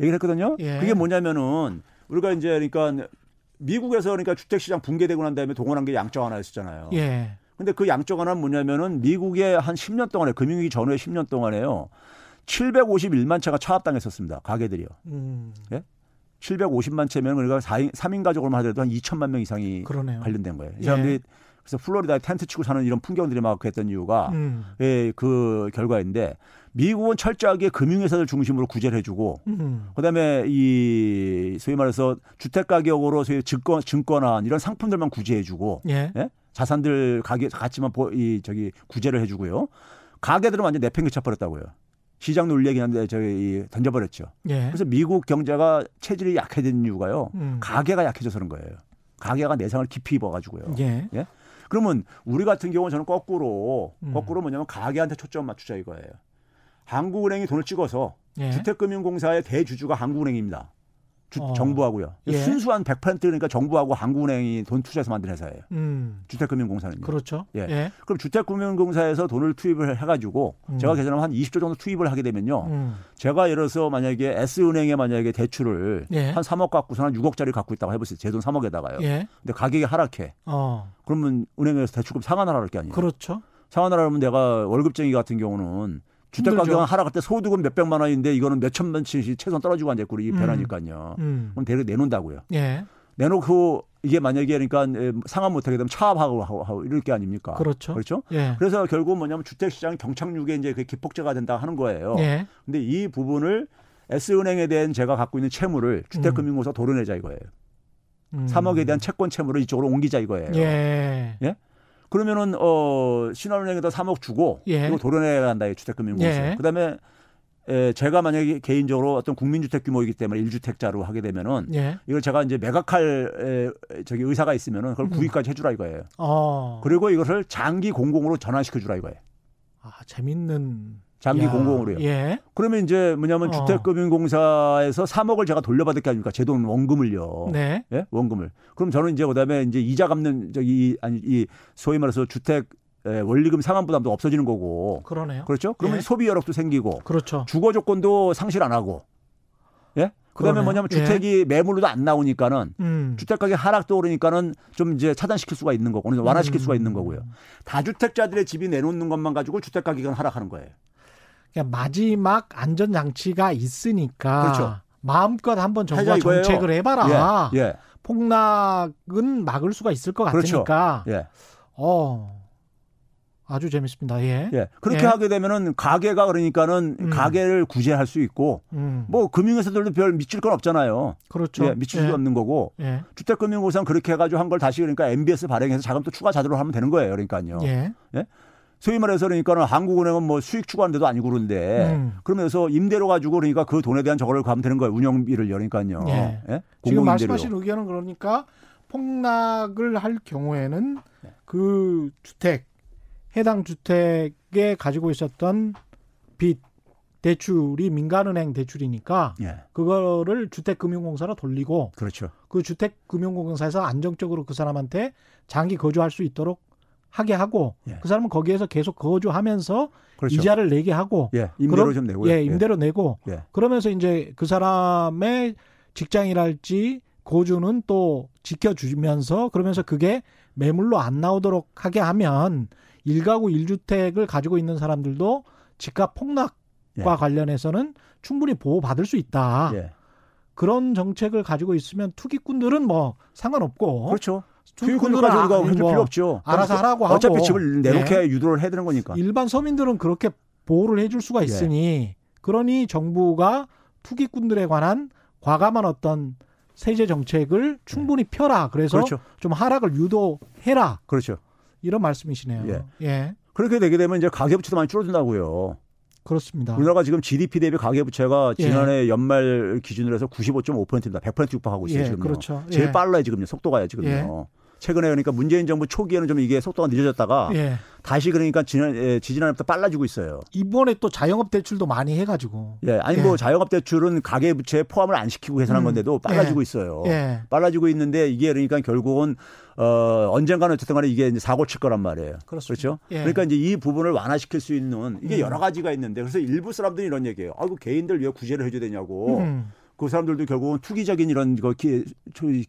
얘기를 했거든요. 예. 그게 뭐냐면은 우리가 이제 그러니까 미국에서 그러니까 주택 시장 붕괴되고 난 다음에 동원한 게 양정화였었잖아요. 예. 근데 그 양적완화는 뭐냐면은 미국의 한 10년 동안에 금융위기 전후에 10년 동안에요. 751만 채가 차압당했었습니다. 가게들이요. 음. 예? 750만 채면 그러니까 4인, 3인 가족으로만 하더라도 한 2천만 명 이상이 그러네요. 관련된 거예요. 이 사람들이 예. 그래서 플로리다에 텐트 치고 사는 이런 풍경들이 막 했던 이유가 음. 예, 그 결과인데 미국은 철저하게 금융회사들 중심으로 구제를 해주고 음. 그다음에 이 소위 말해서 주택 가격으로 소위 증권 증권한 이런 상품들만 구제해주고 예? 예? 자산들 가격 같지만 이 저기 구제를 해주고요. 가게들은 완전 내팽개쳐 버렸다고요. 시장 논리이긴 한데 저희 던져버렸죠. 예. 그래서 미국 경제가 체질이 약해진 이유가요. 음. 가게가 약해져서 그런 거예요. 가게가 내상을 깊이 입어가지고요. 예. 예? 그러면 우리 같은 경우는 저는 거꾸로 음. 거꾸로 뭐냐면 가게한테 초점 맞추자 이거예요. 한국은행이 돈을 찍어서 예. 주택금융공사의 대주주가 한국은행입니다. 주, 어. 정부하고요. 예. 순수한 100% 그러니까 정부하고 한국은행이 돈 투자해서 만든 회사예요. 음. 주택금융공사는요. 그렇죠. 예. 예. 그럼 주택금융공사에서 돈을 투입을 해가지고 음. 제가 계산하면 한 20조 정도 투입을 하게 되면요. 음. 제가 예를 들어서 만약에 S은행에 만약에 대출을 예. 한 3억 갖고서 한 6억짜리 갖고 있다고 해보세요. 제 돈 3억에다가요. 예. 근데 가격이 하락해. 어. 그러면 은행에서 대출금 상환하라 할게 아니에요. 그렇죠. 상환하라면 내가 월급쟁이 같은 경우는 주택 가격은 하락할 때 소득은 몇 백만 원인데 이거는 몇 천만 원씩 최소한 떨어지고 앉아 있고 이 음. 변하니까요. 음. 그럼 대략 내놓는다고요. 예. 내놓고 이게 만약에 그러니까 상환 못하게 되면 차압하고 하고 이럴 게 아닙니까? 그렇죠. 그렇죠. 예. 그래서 결국 뭐냐면 주택 시장 경착륙에 이제 그 기폭제가 된다 하는 거예요. 예. 근데 이 부분을 S은행에 대한 제가 갖고 있는 채무를 주택금융공사 음. 도려내자 이거예요. 음. 3억에 대한 채권 채무를 이쪽으로 옮기자 이거예요. 예. 예? 그러면은 어 신한은행에다 3억 주고 예. 이거 도려내야 한다 이 주택금융공사. 예. 그다음에 에, 제가 만약에 개인적으로 어떤 국민주택 규모이기 때문에 1주택자로 하게 되면은 예. 이걸 제가 이제 매각할 에, 저기 의사가 있으면은 그걸 음. 구입까지 해주라 이거예요. 어. 그리고 이것을 장기 공공으로 전환시켜주라 이거예요. 아 재밌는 장기 야, 공공으로요. 예. 그러면 이제 뭐냐면 어. 주택금융공사에서 3억을 제가 돌려받을 게 아닙니까? 제 돈 원금을요. 네. 예? 원금을. 그럼 저는 이제 그다음에 이제 이자 갚는 저기 아니 이 소위 말해서 주택 원리금 상환 부담도 없어지는 거고. 그러네요. 그렇죠? 그러면 예. 소비 여력도 생기고. 그렇죠. 주거 조건도 상실 안 하고. 예? 그다음에 그러네요. 뭐냐면 주택이 예. 매물로도 안 나오니까는 음. 주택 가격 하락도 오르니까는 좀 이제 차단시킬 수가 있는 거고 완화시킬 음. 수가 있는 거고요. 다주택자들의 집이 내놓는 것만 가지고 주택 가격은 하락하는 거예요. 그러니까 마지막 안전 장치가 있으니까 그렇죠. 마음껏 한번 정부가 정책을 해봐라. 예, 예. 폭락은 막을 수가 있을 것 그렇죠. 같으니까. 예. 어. 아주 재밌습니다. 예. 예. 그렇게 예. 하게 되면은 가게가 그러니까는 음. 가게를 구제할 수 있고 음. 뭐 금융회사들도 별 미칠 건 없잖아요. 그렇죠. 예, 미칠 수 예. 없는 거고 예. 주택금융공사는 그렇게 해가지고 한 걸 다시 그러니까 MBS 발행해서 자금 또 추가 자료로 하면 되는 거예요. 그러니까요. 예. 예? 소위 말해서 그러니까는 한국은행은 뭐 수익 추구하는 데도 아니고 그런데 음. 그러면서 임대료 가지고 그러니까 그 돈에 대한 저거를 가면 되는 거예요. 운영비를 열니까요. 예. 예? 지금 말씀하신 의견은 그러니까 폭락을 할 경우에는 네. 그 주택 해당 주택에 가지고 있었던 빚 대출이 민간은행 대출이니까 예. 그거를 주택금융공사로 돌리고 그렇죠. 그 주택금융공사에서 안정적으로 그 사람한테 장기 거주할 수 있도록 하게 하고 예. 그 사람은 거기에서 계속 거주하면서 그렇죠. 이자를 내게 하고 예. 임대로 그럼, 좀 내고 예, 임대로 예. 내고 예. 그러면서 이제 그 사람의 직장이랄지 거주는 또 지켜주면서 그러면서 그게 매물로 안 나오도록 하게 하면 일가구 일주택을 가지고 있는 사람들도 집값 폭락과 예. 관련해서는 충분히 보호받을 수 있다. 예. 그런 정책을 가지고 있으면 투기꾼들은 뭐 상관없고 그렇죠. 투기꾼들까지 우리가 해줄 뭐 필요 없죠. 알아서 하라고 하고 어차피 집을 내놓게 예. 유도를 해야 되는 거니까. 일반 서민들은 그렇게 보호를 해줄 수가 예. 있으니 예. 그러니 정부가 투기꾼들에 관한 과감한 어떤 세제 정책을 충분히 펴라. 그래서 그렇죠. 좀 하락을 유도해라. 그렇죠. 이런 말씀이시네요. 예. 예. 그렇게 되게 되면 이제 가계부채도 많이 줄어든다고요. 그렇습니다. 우리나라가 지금 GDP 대비 가계부채가 예. 지난해 연말 기준으로 해서 95.5%입니다. 100% 육박하고 있어요, 예, 지금. 그렇죠. 제일 예. 빨라요, 지금요. 속도가요, 지금요. 예. 최근에 그러니까 문재인 정부 초기에는 좀 이게 속도가 늦어졌다가 예. 다시 그러니까 지난 예, 지지난해부터 빨라지고 있어요. 이번에 또 자영업 대출도 많이 해가지고. 예, 아니 뭐 예. 뭐 자영업 대출은 가계 부채에 포함을 안 시키고 계산한 음. 건데도 빨라지고 예. 있어요. 예. 빨라지고 있는데 이게 그러니까 결국은 어 언젠가는 어쨌든 간에 이게 사고 칠 거란 말이에요. 그렇습니다. 그렇죠 예. 그러니까 이제 이 부분을 완화시킬 수 있는 이게 음. 여러 가지가 있는데 그래서 일부 사람들이 이런 얘기예요. 아이고 개인들 왜 구제를 해줘야 되냐고. 음. 그 사람들도 결국은 투기적인 이런 거 기,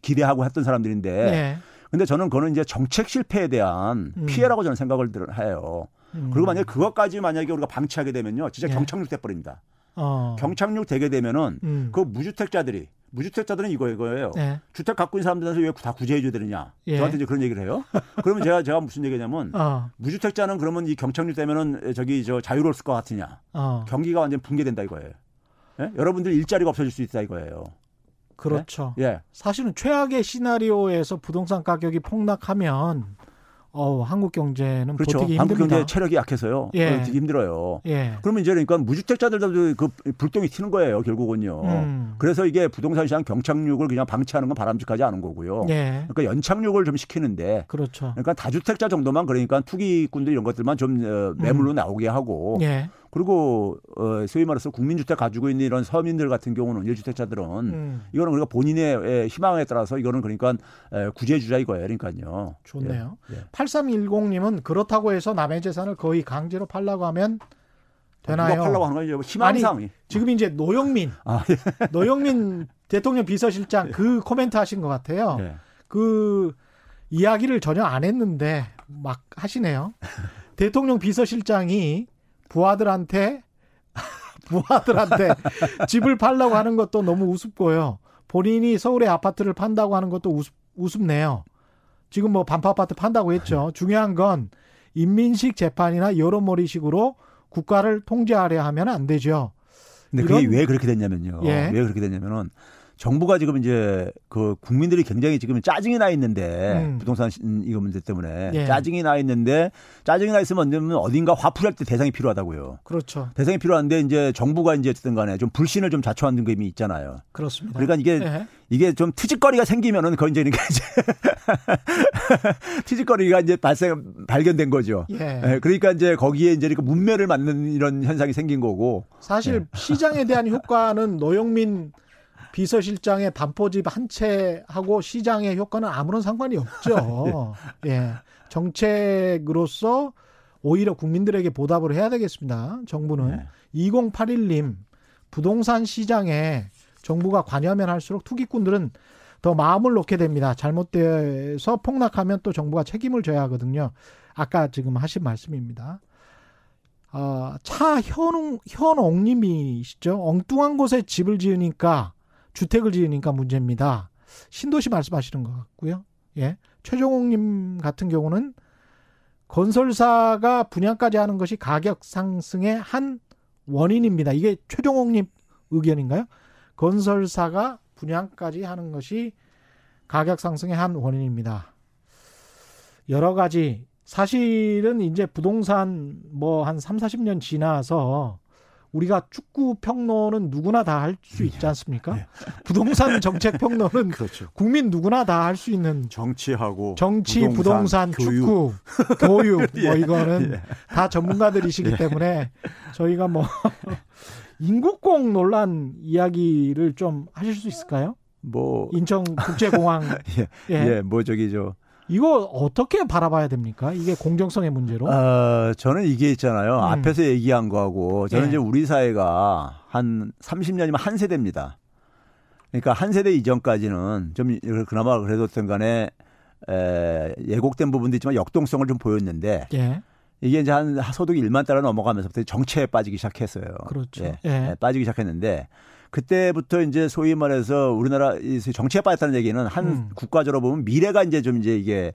기대하고 했던 사람들인데. 네. 근데 저는 그거는 이제 정책 실패에 대한 음. 피해라고 저는 생각을 해요. 음. 그리고 만약에 그것까지 만약에 우리가 방치하게 되면요. 진짜 네. 경착륙 돼버립니다. 어. 경착륙 되게 되면은 음. 그 무주택자들이 무주택자들은 이거 이거예요. 네. 주택 갖고 있는 사람들한테 왜 다 구제해 줘야 되느냐. 예. 저한테 이제 그런 얘기를 해요. 그러면 제가 제가 무슨 얘기냐면 어. 무주택자는 그러면 이 경착륙 되면은 저기 저 자유로울 것 같으냐. 어. 경기가 완전 붕괴된다 이거예요. 예? 여러분들 일자리가 없어질 수 있다 이거예요. 그렇죠. 예? 예. 사실은 최악의 시나리오에서 부동산 가격이 폭락하면 어, 한국 경제는 그렇죠. 버티기 한국 경제 체력이 약해서요. 예. 힘들어요. 예. 그러면 이제 그러니까 무주택자들도 그 불똥이 튀는 거예요, 결국은요. 음. 그래서 이게 부동산 시장 경착륙을 그냥 방치하는 건 바람직하지 않은 거고요. 예. 그러니까 연착륙을 좀 시키는데 그렇죠. 그러니까 다주택자 정도만 그러니까 투기꾼들 이런 것들만 좀 어, 매물로 음. 나오게 하고 예. 그리고 어 소위 말해서 국민주택 가지고 있는 이런 서민들 같은 경우는 일주택자들은 음. 이거는 우리가 본인의 희망에 따라서 이거는 그러니까 구제해 주자 이거예요. 그러니까요. 좋네요. 예. 예. 8310님은 그렇다고 해서 남의 재산을 거의 강제로 팔라고 하면 되나요? 팔라고 하는 거죠. 희망상. 아니, 지금 이제 노영민, 아, 예. 노영민 대통령 비서실장 그 코멘트 하신 것 같아요. 예. 그 이야기를 전혀 안 했는데 막 하시네요. 대통령 비서실장이 부하들한테 부하들한테 집을 팔라고 하는 것도 너무 우습고요. 본인이 서울의 아파트를 판다고 하는 것도 우습, 우습네요. 지금 뭐 반파 아파트 판다고 했죠. 중요한 건 인민식 재판이나 여론몰이식으로 국가를 통제하려 하면 안 되죠. 근데 그게 왜 그렇게 됐냐면요. 예. 왜 그렇게 됐냐면은 정부가 지금 이제 그 국민들이 굉장히 지금 짜증이 나 있는데 음. 부동산 이거 문제 때문에 예. 짜증이 나 있는데 짜증이 나 있으면 언제면 어딘가 화풀이할 때 대상이 필요하다고요. 그렇죠. 대상이 필요한데 이제 정부가 이제 어쨌든 간에 좀 불신을 좀 자초하는 gem이 있잖아요. 그렇습니다. 그러니까 이게 예. 이게 좀 트집거리가 생기면은 그건 이제 이렇게 이제 트집거리가 이제 발생 발견된 거죠. 예. 예. 그러니까 이제 거기에 이제 그러니까 문매를 맞는 이런 현상이 생긴 거고. 사실 예. 시장에 대한 효과는 노영민 비서실장의 반포집 한 채하고 시장의 효과는 아무런 상관이 없죠. 예. 정책으로서 오히려 국민들에게 보답을 해야 되겠습니다. 정부는. 네. 2081님, 부동산 시장에 정부가 관여하면 할수록 투기꾼들은 더 마음을 놓게 됩니다. 잘못돼서 폭락하면 또 정부가 책임을 져야 하거든요. 아까 지금 하신 말씀입니다. 어, 차현웅, 현옥님이시죠. 엉뚱한 곳에 집을 지으니까 주택을 지으니까 문제입니다. 신도시 말씀하시는 것 같고요. 예. 최종욱님 같은 경우는 건설사가 분양까지 하는 것이 가격 상승의 한 원인입니다. 이게 최종욱님 의견인가요? 건설사가 분양까지 하는 것이 가격 상승의 한 원인입니다. 여러 가지 사실은 이제 부동산 뭐 한 3, 40년 지나서 우리가 축구 평론은 누구나 다 할 수 있지 네. 않습니까? 네. 부동산 정책 평론은 그렇죠. 국민 누구나 다 할 수 있는 정치하고 정치, 부동산, 부동산 교육. 축구, 교육 뭐 예. 이거는 예. 다 전문가들이시기 예. 때문에 저희가 뭐 인국공 논란 이야기를 좀 하실 수 있을까요? 뭐 인천 국제공항 예, 예, 예, 뭐 저기 저 이거 어떻게 바라봐야 됩니까? 이게 공정성의 문제로? 어, 저는 이게 있잖아요. 음. 앞에서 얘기한 거하고 저는 예. 이제 우리 사회가 한 30년이면 한 세대입니다. 그러니까 한 세대 이전까지는 좀 그나마 그래도 어떤 간에 에, 예곡된 부분도 있지만 역동성을 좀 보였는데 예. 이게 이제 한 소득이 1만 달러 넘어가면서부터 정체에 빠지기 시작했어요. 그렇죠. 예. 예. 빠지기 시작했는데 그때부터 이제 소위 말해서 우리나라 정치에 빠졌다는 얘기는 한 음. 국가적으로 보면 미래가 이제 좀 이제 이게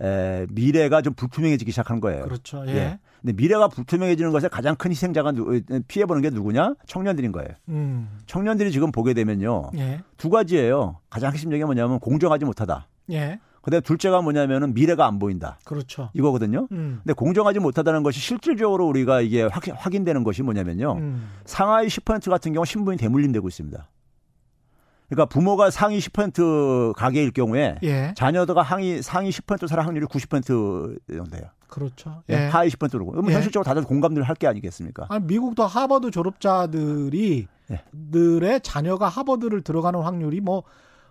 에, 미래가 좀 불투명해지기 시작한 거예요. 그렇죠. 예. 예. 근데 미래가 불투명해지는 것에 가장 큰 희생자가 누, 피해 보는 게 누구냐? 청년들인 거예요. 음. 청년들이 지금 보게 되면요. 예. 두 가지예요. 가장 핵심적인 게 뭐냐면 공정하지 못하다. 예. 그다음에 둘째가 뭐냐면은 미래가 안 보인다. 그렇죠. 이거거든요. 음. 근데 공정하지 못하다는 것이 실질적으로 우리가 이게 확, 확인되는 것이 뭐냐면요. 음. 상하이 10% 같은 경우 신분이 대물림되고 있습니다. 그러니까 부모가 상위 10% 가계일 경우에 예. 자녀가 상위 상위 10%살 확률이 90% 정도 돼요. 그렇죠. 예. 예. 하위 10%로. 그러면 예. 현실적으로 다들 공감들 할 게 아니겠습니까? 아니, 미국도 하버드 졸업자들이 예. 들의 자녀가 하버드를 들어가는 확률이 뭐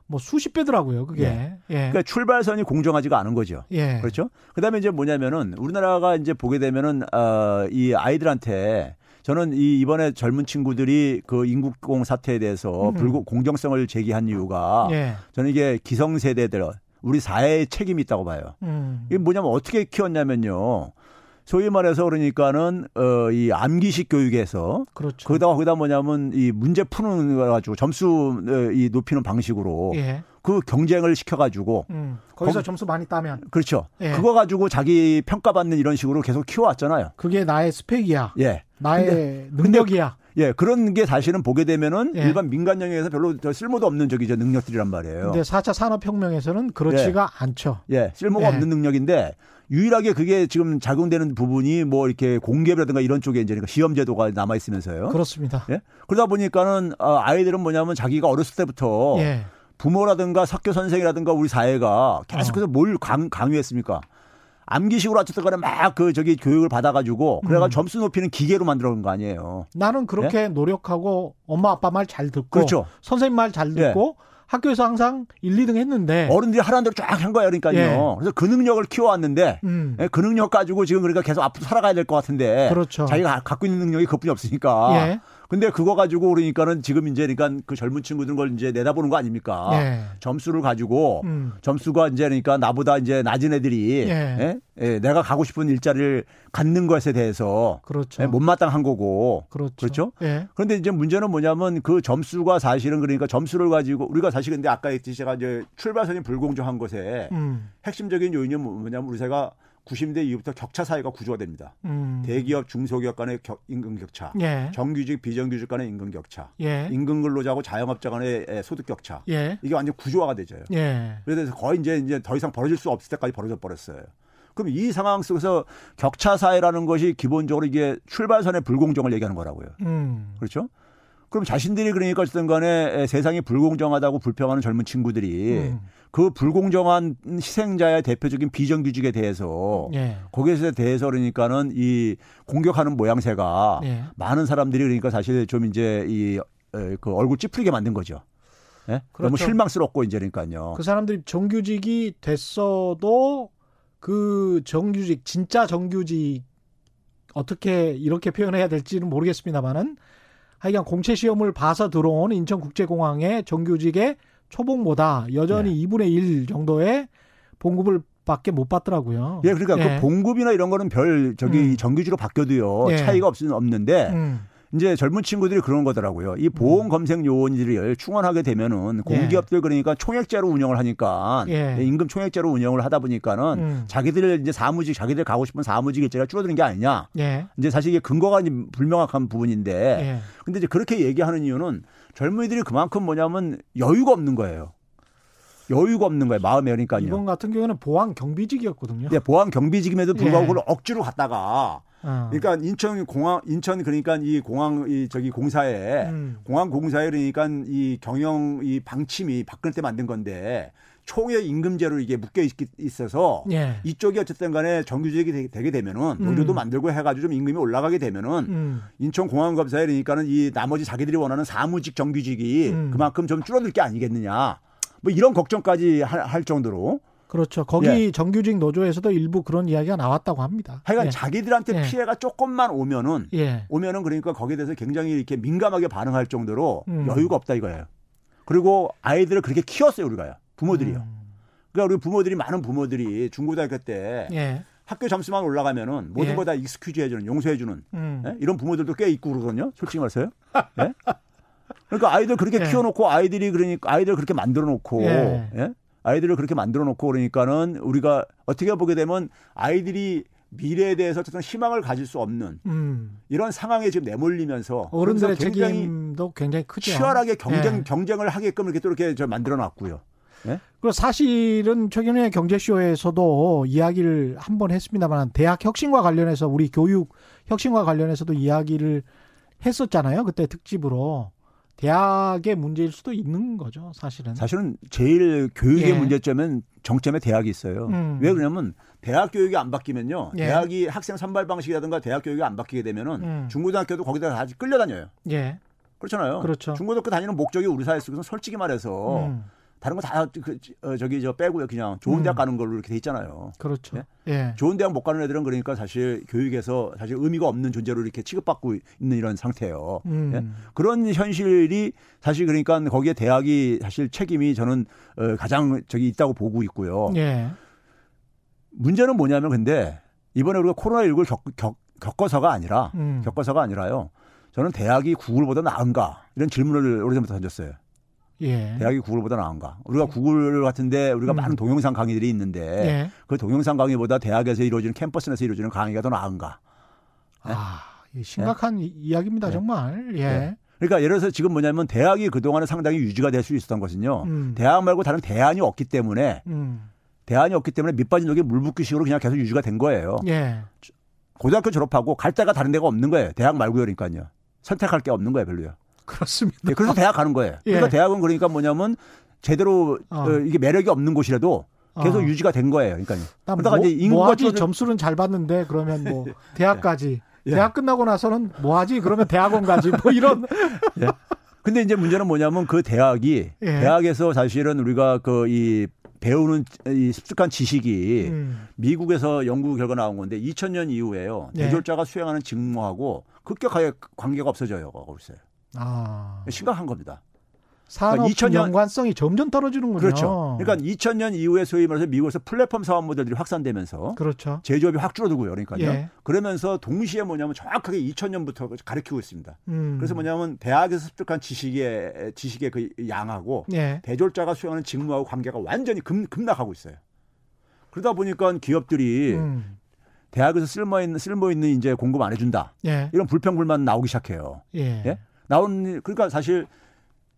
뭐 수십 배더라고요, 그게. 예. 예. 그러니까 출발선이 공정하지가 않은 거죠. 예. 그렇죠? 그다음에 이제 뭐냐면은 우리나라가 이제 보게 되면은 어이 아이들한테 저는 이 이번에 젊은 친구들이 그 인국공 사태에 대해서 음. 불고 공정성을 제기한 이유가 예. 저는 이게 기성세대들 우리 사회의 책임이 있다고 봐요. 음. 이게 뭐냐면 어떻게 키웠냐면요. 소위 말해서 그러니까는 어 이 암기식 교육에서 그렇죠. 거기다 거기다 뭐냐면 이 문제 푸는 거 가지고 점수 어, 이 높이는 방식으로 예. 그 경쟁을 시켜가지고 음, 거기서 거, 점수 많이 따면 그렇죠. 예. 그거 가지고 자기 평가받는 이런 식으로 계속 키워왔잖아요. 그게 나의 스펙이야. 예. 나의 근데, 능력이야. 근데, 예, 그런 게 사실은 보게 되면은 예. 일반 민간 영역에서 별로 쓸모도 없는 저기 저 능력들이란 말이에요. 근데 4차 산업혁명에서는 그렇지가 예. 않죠. 예, 쓸모가 예. 없는 능력인데 유일하게 그게 지금 작용되는 부분이 뭐 이렇게 공개라든가 이런 쪽에 이제 그러니까 시험 제도가 남아 있으면서요. 그렇습니다. 예? 그러다 보니까는 어, 아이들은 뭐냐면 자기가 어렸을 때부터 예. 부모라든가 학교 선생이라든가 우리 사회가 계속해서 어. 뭘 강, 강요했습니까? 암기식으로 어쨌든 간에 막 그 저기 교육을 받아가지고 그래가 음. 점수 높이는 기계로 만들어 놓은 거 아니에요. 나는 그렇게 네? 노력하고 엄마 아빠 말 잘 듣고 그렇죠. 선생님 말 잘 듣고 네. 학교에서 항상 1, 2등 했는데 어른들이 하라는 대로 쫙 한 거예요. 그러니까요. 예. 그래서 그 능력을 키워왔는데 음. 예, 그 능력 가지고 지금 그러니까 계속 앞으로 살아가야 될 것 같은데 그렇죠. 자기가 갖고 있는 능력이 그뿐이 없으니까 예. 근데 그거 가지고 그러니까는 지금 이제 그러니까 그 젊은 친구들 걸 이제 내다보는 거 아닙니까? 예. 점수를 가지고 음. 점수가 이제 그러니까 나보다 이제 낮은 애들이 예. 예? 예, 내가 가고 싶은 일자리를 갖는 것에 대해서 그렇죠. 예, 못마땅한 거고 그렇죠. 그렇죠? 예. 그런데 이제 문제는 뭐냐면 그 점수가 사실은 그러니까 점수를 가지고 우리가 사실 근데 아까 했듯이 제가 이제 출발선이 불공정한 것에 음. 핵심적인 요인이 뭐냐면 우리 사회가 90대 이후부터 격차 사회가 구조가 됩니다. 음. 대기업, 중소기업 간의 겨, 임금 격차, 예. 정규직, 비정규직 간의 임금 격차, 예. 임금 근로자하고 자영업자 간의 소득 격차. 예. 이게 완전 구조화가 되죠. 예. 그래서 거의 이제 이제 더 이상 벌어질 수 없을 때까지 벌어져 버렸어요. 그럼 이 상황 속에서 격차 사회라는 것이 기본적으로 이게 출발선의 불공정을 얘기하는 거라고요. 음. 그렇죠? 그럼 자신들이 그러니까 어쨌든 간에 세상이 불공정하다고 불평하는 젊은 친구들이 음. 그 불공정한 희생자의 대표적인 비정규직에 대해서 예. 거기에 대해서 그러니까는 이 공격하는 모양새가 예. 많은 사람들이 그러니까 사실 좀 이제 이 그 얼굴 찌푸리게 만든 거죠. 예? 그렇죠. 너무 실망스럽고 이제 그러니까요. 그 사람들이 정규직이 됐어도 그 정규직 진짜 정규직 어떻게 이렇게 표현해야 될지는 모르겠습니다만은 하여간 공채 시험을 봐서 들어온 인천국제공항의 정규직의 초봉보다 여전히 네. 2분의 1 정도의 봉급을 밖에 못 받더라고요. 예, 그러니까 그 예. 그 봉급이나 이런 거는 별 저기 음. 정규직으로 바뀌어도요 예. 차이가 없, 없는데 음. 이제 젊은 친구들이 그런 거더라고요. 이 보험 음. 검색 요원들을 충원하게 되면은 예. 공기업들 그러니까 총액제로 운영을 하니까 예. 임금 총액제로 운영을 하다 보니까는 음. 자기들 이제 사무직 자기들 가고 싶은 사무직 일제가 줄어드는 게 아니냐. 예. 이제 사실 이게 근거가 불명확한 부분인데 예. 근데 이제 그렇게 얘기하는 이유는 젊은이들이 그만큼 뭐냐면 여유가 없는 거예요. 여유가 없는 거예요. 마음에 그러니까요. 이번 같은 경우는 보안 경비직이었거든요. 네, 보안 경비직임에도 불구하고 예. 그걸 억지로 갔다가 어. 그러니까 인천 공항 인천 그러니까 이 공항 이 저기 공사에 음. 공항 공사에 그러니까 이 경영 이 방침이 박근혜 때 만든 건데 총의 임금제로 이게 묶여 있어서 예. 이쪽이 어쨌든 간에 정규직이 되게 되면은 음. 노조도 음. 만들고 해가지고 좀 임금이 올라가게 되면은 음. 인천공항검사에 그러니까는 이 나머지 자기들이 원하는 사무직 정규직이 음. 그만큼 좀 줄어들 게 아니겠느냐 뭐 이런 걱정까지 할, 할 정도로 그렇죠. 거기 예. 정규직 노조에서도 일부 그런 이야기가 나왔다고 합니다. 하여간 예. 자기들한테 예. 피해가 조금만 오면은 예. 오면은 그러니까 거기에 대해서 굉장히 이렇게 민감하게 반응할 정도로 음. 여유가 없다 이거예요. 그리고 아이들을 그렇게 키웠어요 우리가요. 부모들이요. 음. 그러니까 우리 부모들이 많은 부모들이 중고등학교 때 예. 학교 점수만 올라가면은 모든 예. 거 다 excuse 해주는 용서해주는 음. 예? 이런 부모들도 꽤 있고 그러거든요. 솔직히 말해서요. 예? 그러니까 아이들 그렇게 키워놓고 아이들이 그러니까 아이들 그렇게 만들어놓고 예? 아이들을 그렇게 만들어 놓고 그러니까는 우리가 어떻게 보게 되면 아이들이 미래에 대해서 어떤 희망을 가질 수 없는 음. 이런 상황에 지금 내몰리면서 어른들의 굉장히 책임도 굉장히 크죠. 치열하게 경쟁 네. 경쟁을 하게끔 이렇게 또 이렇게 저 만들어 놨고요. 네? 그리고 사실은 최근에 경제쇼에서도 이야기를 한 번 했습니다만 대학 혁신과 관련해서 우리 교육 혁신과 관련해서도 이야기를 했었잖아요. 그때 특집으로 대학의 문제일 수도 있는 거죠, 사실은. 사실은 제일 교육의 예. 문제점은 정점에 대학이 있어요. 음. 왜 그러냐면 대학 교육이 안 바뀌면요. 예. 대학이 학생 선발 방식이라든가 대학 교육이 안 바뀌게 되면은 음. 중고등학교도 거기다 다 끌려다녀요. 예. 그렇잖아요. 그렇죠. 중고등학교 다니는 목적이 우리 사회 속에서 솔직히 말해서 음. 다른 거 다 그, 어, 저기 저 빼고요. 그냥 좋은 대학 음. 가는 걸로 이렇게 돼 있잖아요. 그렇죠. 예? 예. 좋은 대학 못 가는 애들은 그러니까 사실 교육에서 사실 의미가 없는 존재로 이렇게 취급받고 있는 이런 상태예요. 음. 예? 그런 현실이 사실 그러니까 거기에 대학이 사실 책임이 저는 어, 가장 저기 있다고 보고 있고요. 예. 문제는 뭐냐면 근데 이번에 우리가 코로나19를 겪, 겪, 겪어서가 아니라 음. 겪어서가 아니라요. 저는 대학이 구글보다 나은가 이런 질문을 오래전부터 던졌어요. 예. 대학이 구글보다 나은가? 우리가 예. 구글 같은데 우리가 음. 많은 동영상 강의들이 있는데 예. 그 동영상 강의보다 대학에서 이루어지는 캠퍼스 내에서 이루어지는 강의가 더 나은가? 네? 아, 심각한 이야기입니다, 네. 정말. 예. 네. 그러니까 예를 들어서 지금 뭐냐면 대학이 그동안은 상당히 유지가 될 수 있었던 것은요. 음. 대학 말고 다른 대안이 없기 때문에 음. 대안이 없기 때문에 밑빠진 독에 물 붓기 식으로 그냥 계속 유지가 된 거예요. 예. 고등학교 졸업하고 갈 데가 다른 데가 없는 거예요. 대학 말고요, 그러니까요. 선택할 게 없는 거예요, 별로요. 그렇습니다. 네, 그래서 대학 가는 거예요. 예. 그러니까 대학은 그러니까 뭐냐면 제대로 어. 어, 이게 매력이 없는 곳이라도 계속 어. 유지가 된 거예요. 그러니까. 그러다가 뭐, 이제 인구가 뭐 점수는 잘 받는데 그러면 뭐 대학까지 예. 대학 끝나고 나서는 뭐 하지? 그러면 대학원 가지. 뭐 이런. 예. 근데 이제 문제는 뭐냐면 그 대학이 예. 대학에서 사실은 우리가 그 이 배우는 이 습득한 지식이 음. 미국에서 연구 결과 나온 건데 2000년 이후에요. 예. 대졸자가 수행하는 직무하고 급격하게 관계가 없어져요. 거기서. 아. 심각한 겁니다. 산업 그러니까 2000년 연관성이 점점 떨어지는군요. 그렇죠. 그러니까 2000년 이후에 소위 말해서 미국에서 플랫폼 사업 모델들이 확산되면서 그렇죠. 제조업이 확 줄어들고요. 그러니까요. 예. 그러면서 동시에 뭐냐면 정확하게 2000년부터 가르치고 있습니다. 음. 그래서 뭐냐면 대학에서 습득한 지식의 지식의 그 양하고 예. 대졸자가 수행하는 직무하고 관계가 완전히 급, 급락하고 있어요. 그러다 보니까 기업들이 음. 대학에서 쓸모 있는 쓸모 있는 이제 공급 안 해준다. 예. 이런 불평불만 나오기 시작해요. 예. 예? 나온 그러니까 사실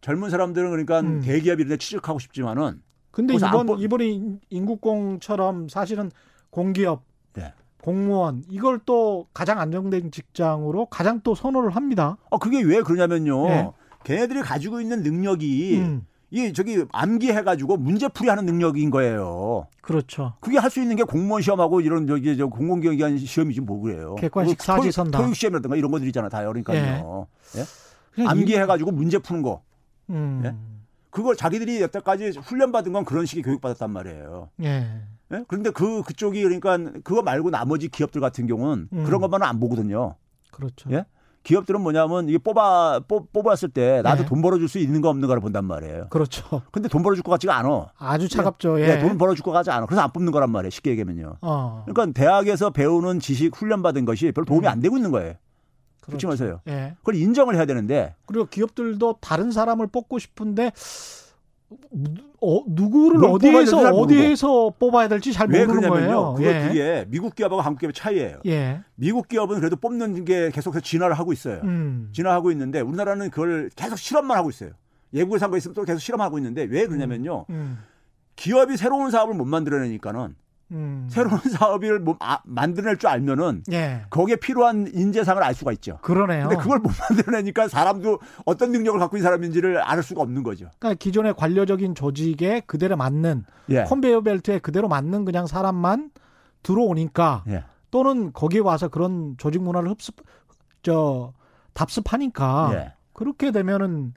젊은 사람들은 그러니까 음. 대기업 이런 데 취직하고 싶지만은 근데 이번 안... 이번에 인국공처럼 사실은 공기업 네. 공무원 이걸 또 가장 안정된 직장으로 가장 또 선호를 합니다. 아 그게 왜 그러냐면요. 네. 걔네들이 가지고 있는 능력이 음. 이 저기 암기해가지고 문제풀이 하는 능력인 거예요. 그렇죠. 그게 할 수 있는 게 공무원 시험하고 이런 저기 저 공공기관 시험이지 뭐 그래요. 객관식 사지선다. 토익 시험이라든가 이런 것들 있잖아 다 그러니까요. 예. 예? 암기해가지고 문제 푸는 거. 음. 예? 그걸 자기들이 여태까지 훈련받은 건 그런 식의 교육받았단 말이에요. 예. 예? 그런데 그, 그쪽이 그러니까 그거 말고 나머지 기업들 같은 경우는 음. 그런 것만은 안 보거든요. 그렇죠. 예? 기업들은 뭐냐면 이게 뽑아 뽑, 뽑았을 때 나도 네. 돈 벌어줄 수 있는 거 없는 거를 본단 말이에요. 그렇죠. 근데 돈 벌어줄 것 같지가 않아. 아주 차갑죠. 예. 예. 돈 벌어줄 것 같지 않아. 그래서 안 뽑는 거란 말이에요. 쉽게 얘기하면요. 어. 그러니까 대학에서 배우는 지식 훈련 받은 것이 별로 도움이 음. 안 되고 있는 거예요. 그렇죠. 그렇지 마세요. 예. 그걸 인정을 해야 되는데. 그리고 기업들도 다른 사람을 뽑고 싶은데 어, 누구를 어디에서 어디에서 뽑아야 될지 잘 모르는 거예요. 그거 예. 그게 미국 기업하고 한국 기업의 차이예요. 예. 미국 기업은 그래도 뽑는 게 계속해서 진화를 하고 있어요. 음. 진화하고 있는데 우리나라는 그걸 계속 실험만 하고 있어요. 예국에서 한거 있으면 또 계속 실험하고 있는데 왜 그러냐면요. 음. 음. 기업이 새로운 사업을 못 만들어내니까는 음. 새로운 사업을 뭐, 아, 만들어낼 줄 알면은 예. 거기에 필요한 인재상을 알 수가 있죠. 그러네요. 근데 그걸 못 만들어내니까 사람도 어떤 능력을 갖고 있는 사람인지를 알 수가 없는 거죠. 그러니까 기존의 관료적인 조직에 그대로 맞는 예. 컨베이어 벨트에 그대로 맞는 그냥 사람만 들어오니까 예. 또는 거기에 와서 그런 조직 문화를 흡습 저 답습하니까 예. 그렇게 되면은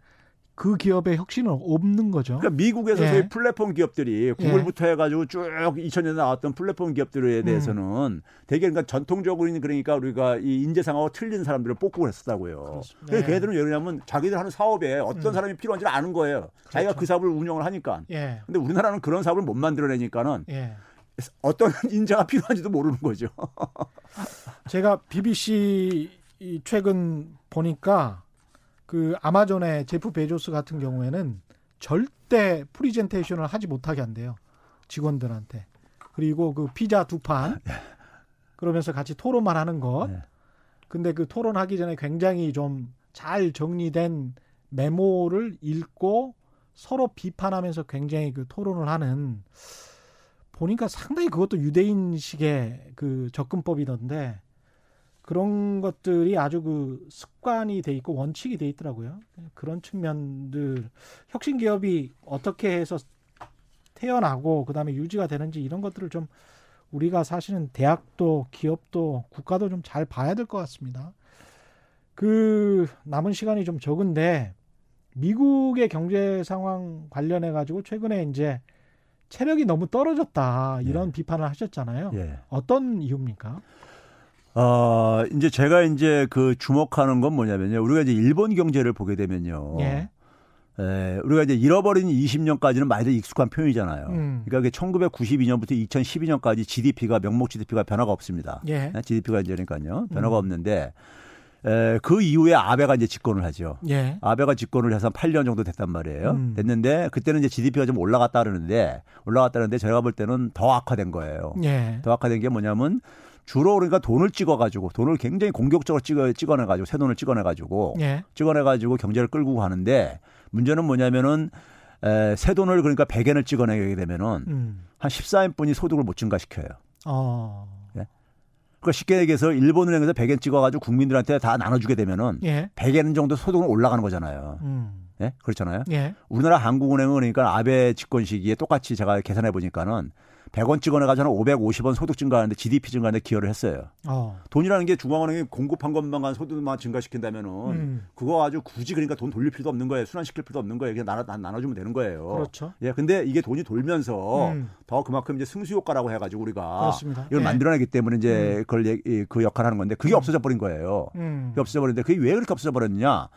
그 기업의 혁신은 없는 거죠. 그러니까 미국에서 예. 의 플랫폼 기업들이 구글부터 예. 해가지고 쭉 2000년에 나왔던 플랫폼 기업들에 음. 대해서는 음. 되게 그러니까 전통적으로는 그러니까 우리가 이 인재상하고 틀린 사람들을 뽑고 그랬었다고요. 그래서 예. 걔들은 왜냐하면 자기들 하는 사업에 어떤 음. 사람이 필요한지를 아는 거예요. 그렇죠. 자기가 그 사업을 운영을 하니까. 예. 근데 우리나라는 그런 사업을 못 만들어내니까는 예. 어떤 인재가 필요한지도 모르는 거죠. 제가 BBC 최근 보니까 그 아마존의 제프 베조스 같은 경우에는 절대 프리젠테이션을 하지 못하게 한대요. 직원들한테. 그리고 그 피자 두 판. 그러면서 같이 토론만 하는 것. 네. 근데 그 토론하기 전에 굉장히 좀 잘 정리된 메모를 읽고 서로 비판하면서 굉장히 그 토론을 하는 보니까 상당히 그것도 유대인식의 그 접근법이던데 그런 것들이 아주 그 습관이 돼 있고 원칙이 돼 있더라고요. 그런 측면들 혁신 기업이 어떻게 해서 태어나고 그다음에 유지가 되는지 이런 것들을 좀 우리가 사실은 대학도 기업도 국가도 좀 잘 봐야 될 것 같습니다. 그 남은 시간이 좀 적은데 미국의 경제 상황 관련해 가지고 최근에 이제 체력이 너무 떨어졌다 이런 예. 비판을 하셨잖아요. 예. 어떤 이유입니까? 어, 이제 제가 이제 그 주목하는 건 뭐냐면요. 우리가 이제 일본 경제를 보게 되면요. 예. 에, 우리가 이제 잃어버린 20년까지는 많이들 익숙한 표현이잖아요. 음. 그러니까 1992년부터 2012년까지 GDP가 명목 GDP가 변화가 없습니다. 예. GDP가 이제 그러니까요. 변화가 음. 없는데 에, 그 이후에 아베가 이제 집권을 하죠. 예. 아베가 집권을 해서 8년 정도 됐단 말이에요. 음. 됐는데 그때는 이제 GDP가 좀 올라갔다 그러는데 올라갔다 그러는데 제가 볼 때는 더 악화된 거예요. 예. 더 악화된 게 뭐냐면 주로 그러니까 돈을 찍어가지고 돈을 굉장히 공격적으로 찍어 찍어내가지고 새 돈을 찍어내가지고 예. 찍어내가지고 경제를 끌고 가는데 문제는 뭐냐면은 에, 새 돈을 그러니까 100엔을 찍어내게 되면은 음. 한 14인분이 소득을 못 증가시켜요. 어. 그러니까 쉽게 얘기해서 일본은행에서 100엔 찍어가지고 국민들한테 다 나눠주게 되면은 예. 100엔 정도 소득은 올라가는 거잖아요. 음. 예? 그렇잖아요. 예. 우리나라 한국은행은 그러니까 아베 집권 시기에 똑같이 제가 계산해 보니까는 100원 찍어내가지고 550원 소득 증가하는데 GDP 증가하는데 기여를 했어요. 어. 돈이라는 게 중앙은행이 공급한 것만 소득만 증가시킨다면은 음. 그거 아주 굳이 그러니까 돈 돌릴 필요도 없는 거예요. 순환시킬 필요도 없는 거예요. 그냥 나눠, 나눠주면 되는 거예요. 그렇죠. 예, 근데 이게 돈이 돌면서 음. 더 그만큼 이제 승수 효과라고 해가지고 우리가 그렇습니다. 이걸 예. 만들어내기 때문에 이제 음. 그걸 그 역할을 하는 건데 그게 음. 없어져 버린 거예요. 음. 그게 없어져 버렸는데 그게 왜 그렇게 없어져 버렸냐?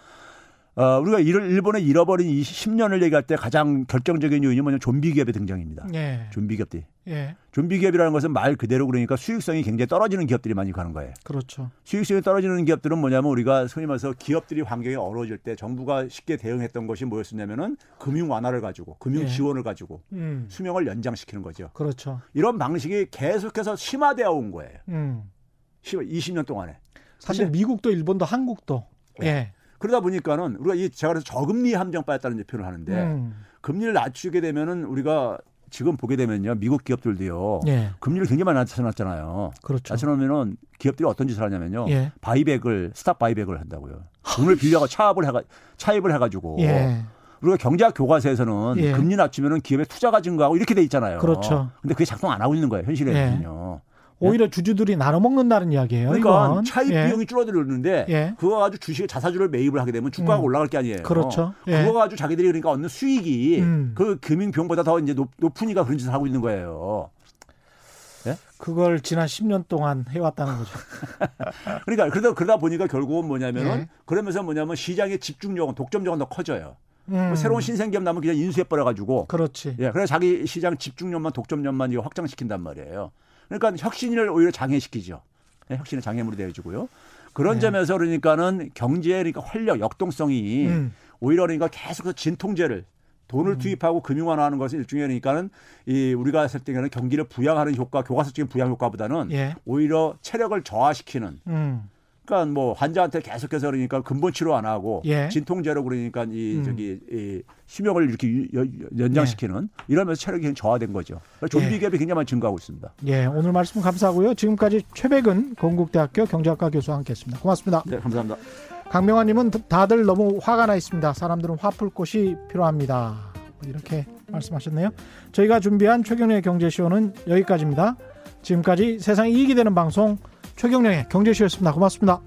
어, 우리가 일본에 잃어버린 이 10년을 얘기할 때 가장 결정적인 요인이 뭐냐면 좀비 기업의 등장입니다. 예. 좀비 기업들. 예. 좀비 기업이라는 것은 말 그대로 그러니까 수익성이 굉장히 떨어지는 기업들이 많이 가는 거예요. 그렇죠. 수익성이 떨어지는 기업들은 뭐냐면 우리가 소위 말해서 기업들이 환경이 어려워질 때 정부가 쉽게 대응했던 것이 뭐였었냐면은 금융 완화를 가지고 금융 예. 지원을 가지고 음. 수명을 연장시키는 거죠. 그렇죠. 이런 방식이 계속해서 심화되어 온 거예요. 음. 20년 동안에. 사실 미국도 일본도 한국도 네. 예. 그러다 보니까는 우리가 이 제가 그래서 저금리 함정 빠졌다는 표현을 하는데 음. 금리를 낮추게 되면은 우리가 지금 보게 되면요 미국 기업들도요 예. 금리를 굉장히 많이 낮춰놨잖아요. 그렇죠. 낮춰놓으면은 기업들이 어떤 짓을 하냐면요 예. buyback을 stock buyback을 한다고요. 돈을 빌려가 차압을 해가 차입을 해가지고 예. 우리가 경제학 교과서에서는 예. 금리 낮추면은 기업의 투자가 증가하고 이렇게 돼 있잖아요. 그렇죠. 근데 그게 작동 안 하고 있는 거예요 현실에는요. 오히려 예? 주주들이 나눠 먹는다는 이야기예요. 그러니까 이건. 차입 예. 비용이 줄어들었는데 예. 그거 가지고 주식 자사주를 매입을 하게 되면 주가가 음. 올라갈 게 아니에요. 그렇죠. 예. 그거 가지고 자기들이 그러니까 얻는 수익이 음. 그 금융 비용보다 더 이제 높, 높으니까 그런 짓을 하고 있는 거예요. 예? 그걸 지난 10년 동안 해왔다는 거죠. 그러니까 그러다 그러다 보니까 결국은 뭐냐면은 예. 그러면서 뭐냐면 시장의 집중력은 독점력은 더 커져요. 뭐 음. 뭐 새로운 신생 기업 나면 그냥 인수해 버려 가지고. 그렇지. 예, 그래서 자기 시장 집중력만 독점력만 이거 확장시킨단 말이에요. 그러니까 혁신을 오히려 장애시키죠. 네, 혁신의 장애물이 되어지고요. 그런 네. 점에서 그러니까는 경제의 그러니까 활력, 역동성이 음. 오히려 그러니까 계속해서 진통제를 돈을 음. 투입하고 금융화하는 것은 일종의 그러니까는 이 우리가 했을 때는 경기를 부양하는 효과, 교과서적인 부양 효과보다는 예. 오히려 체력을 저하시키는 음. 그러니까 뭐 환자한테 계속해서 그러니까 근본 치료 안 하고 예. 진통제로 그러니까 이 음. 저기 이 수명을 이렇게 연장시키는 예. 이러면서 체력이 저하된 거죠. 그러니까 좀비 예. 갭이 굉장히 많이 증가하고 있습니다. 예, 오늘 말씀 감사하고요. 지금까지 최백은 건국대학교 경제학과 교수와 함께했습니다. 고맙습니다. 네, 감사합니다. 강명환님은 다들 너무 화가 나 있습니다. 사람들은 화풀 곳이 필요합니다. 이렇게 말씀하셨네요. 저희가 준비한 최경련의 경제쇼는 여기까지입니다. 지금까지 세상이 이익이 되는 방송 최경령의 경제쇼였습니다. 고맙습니다.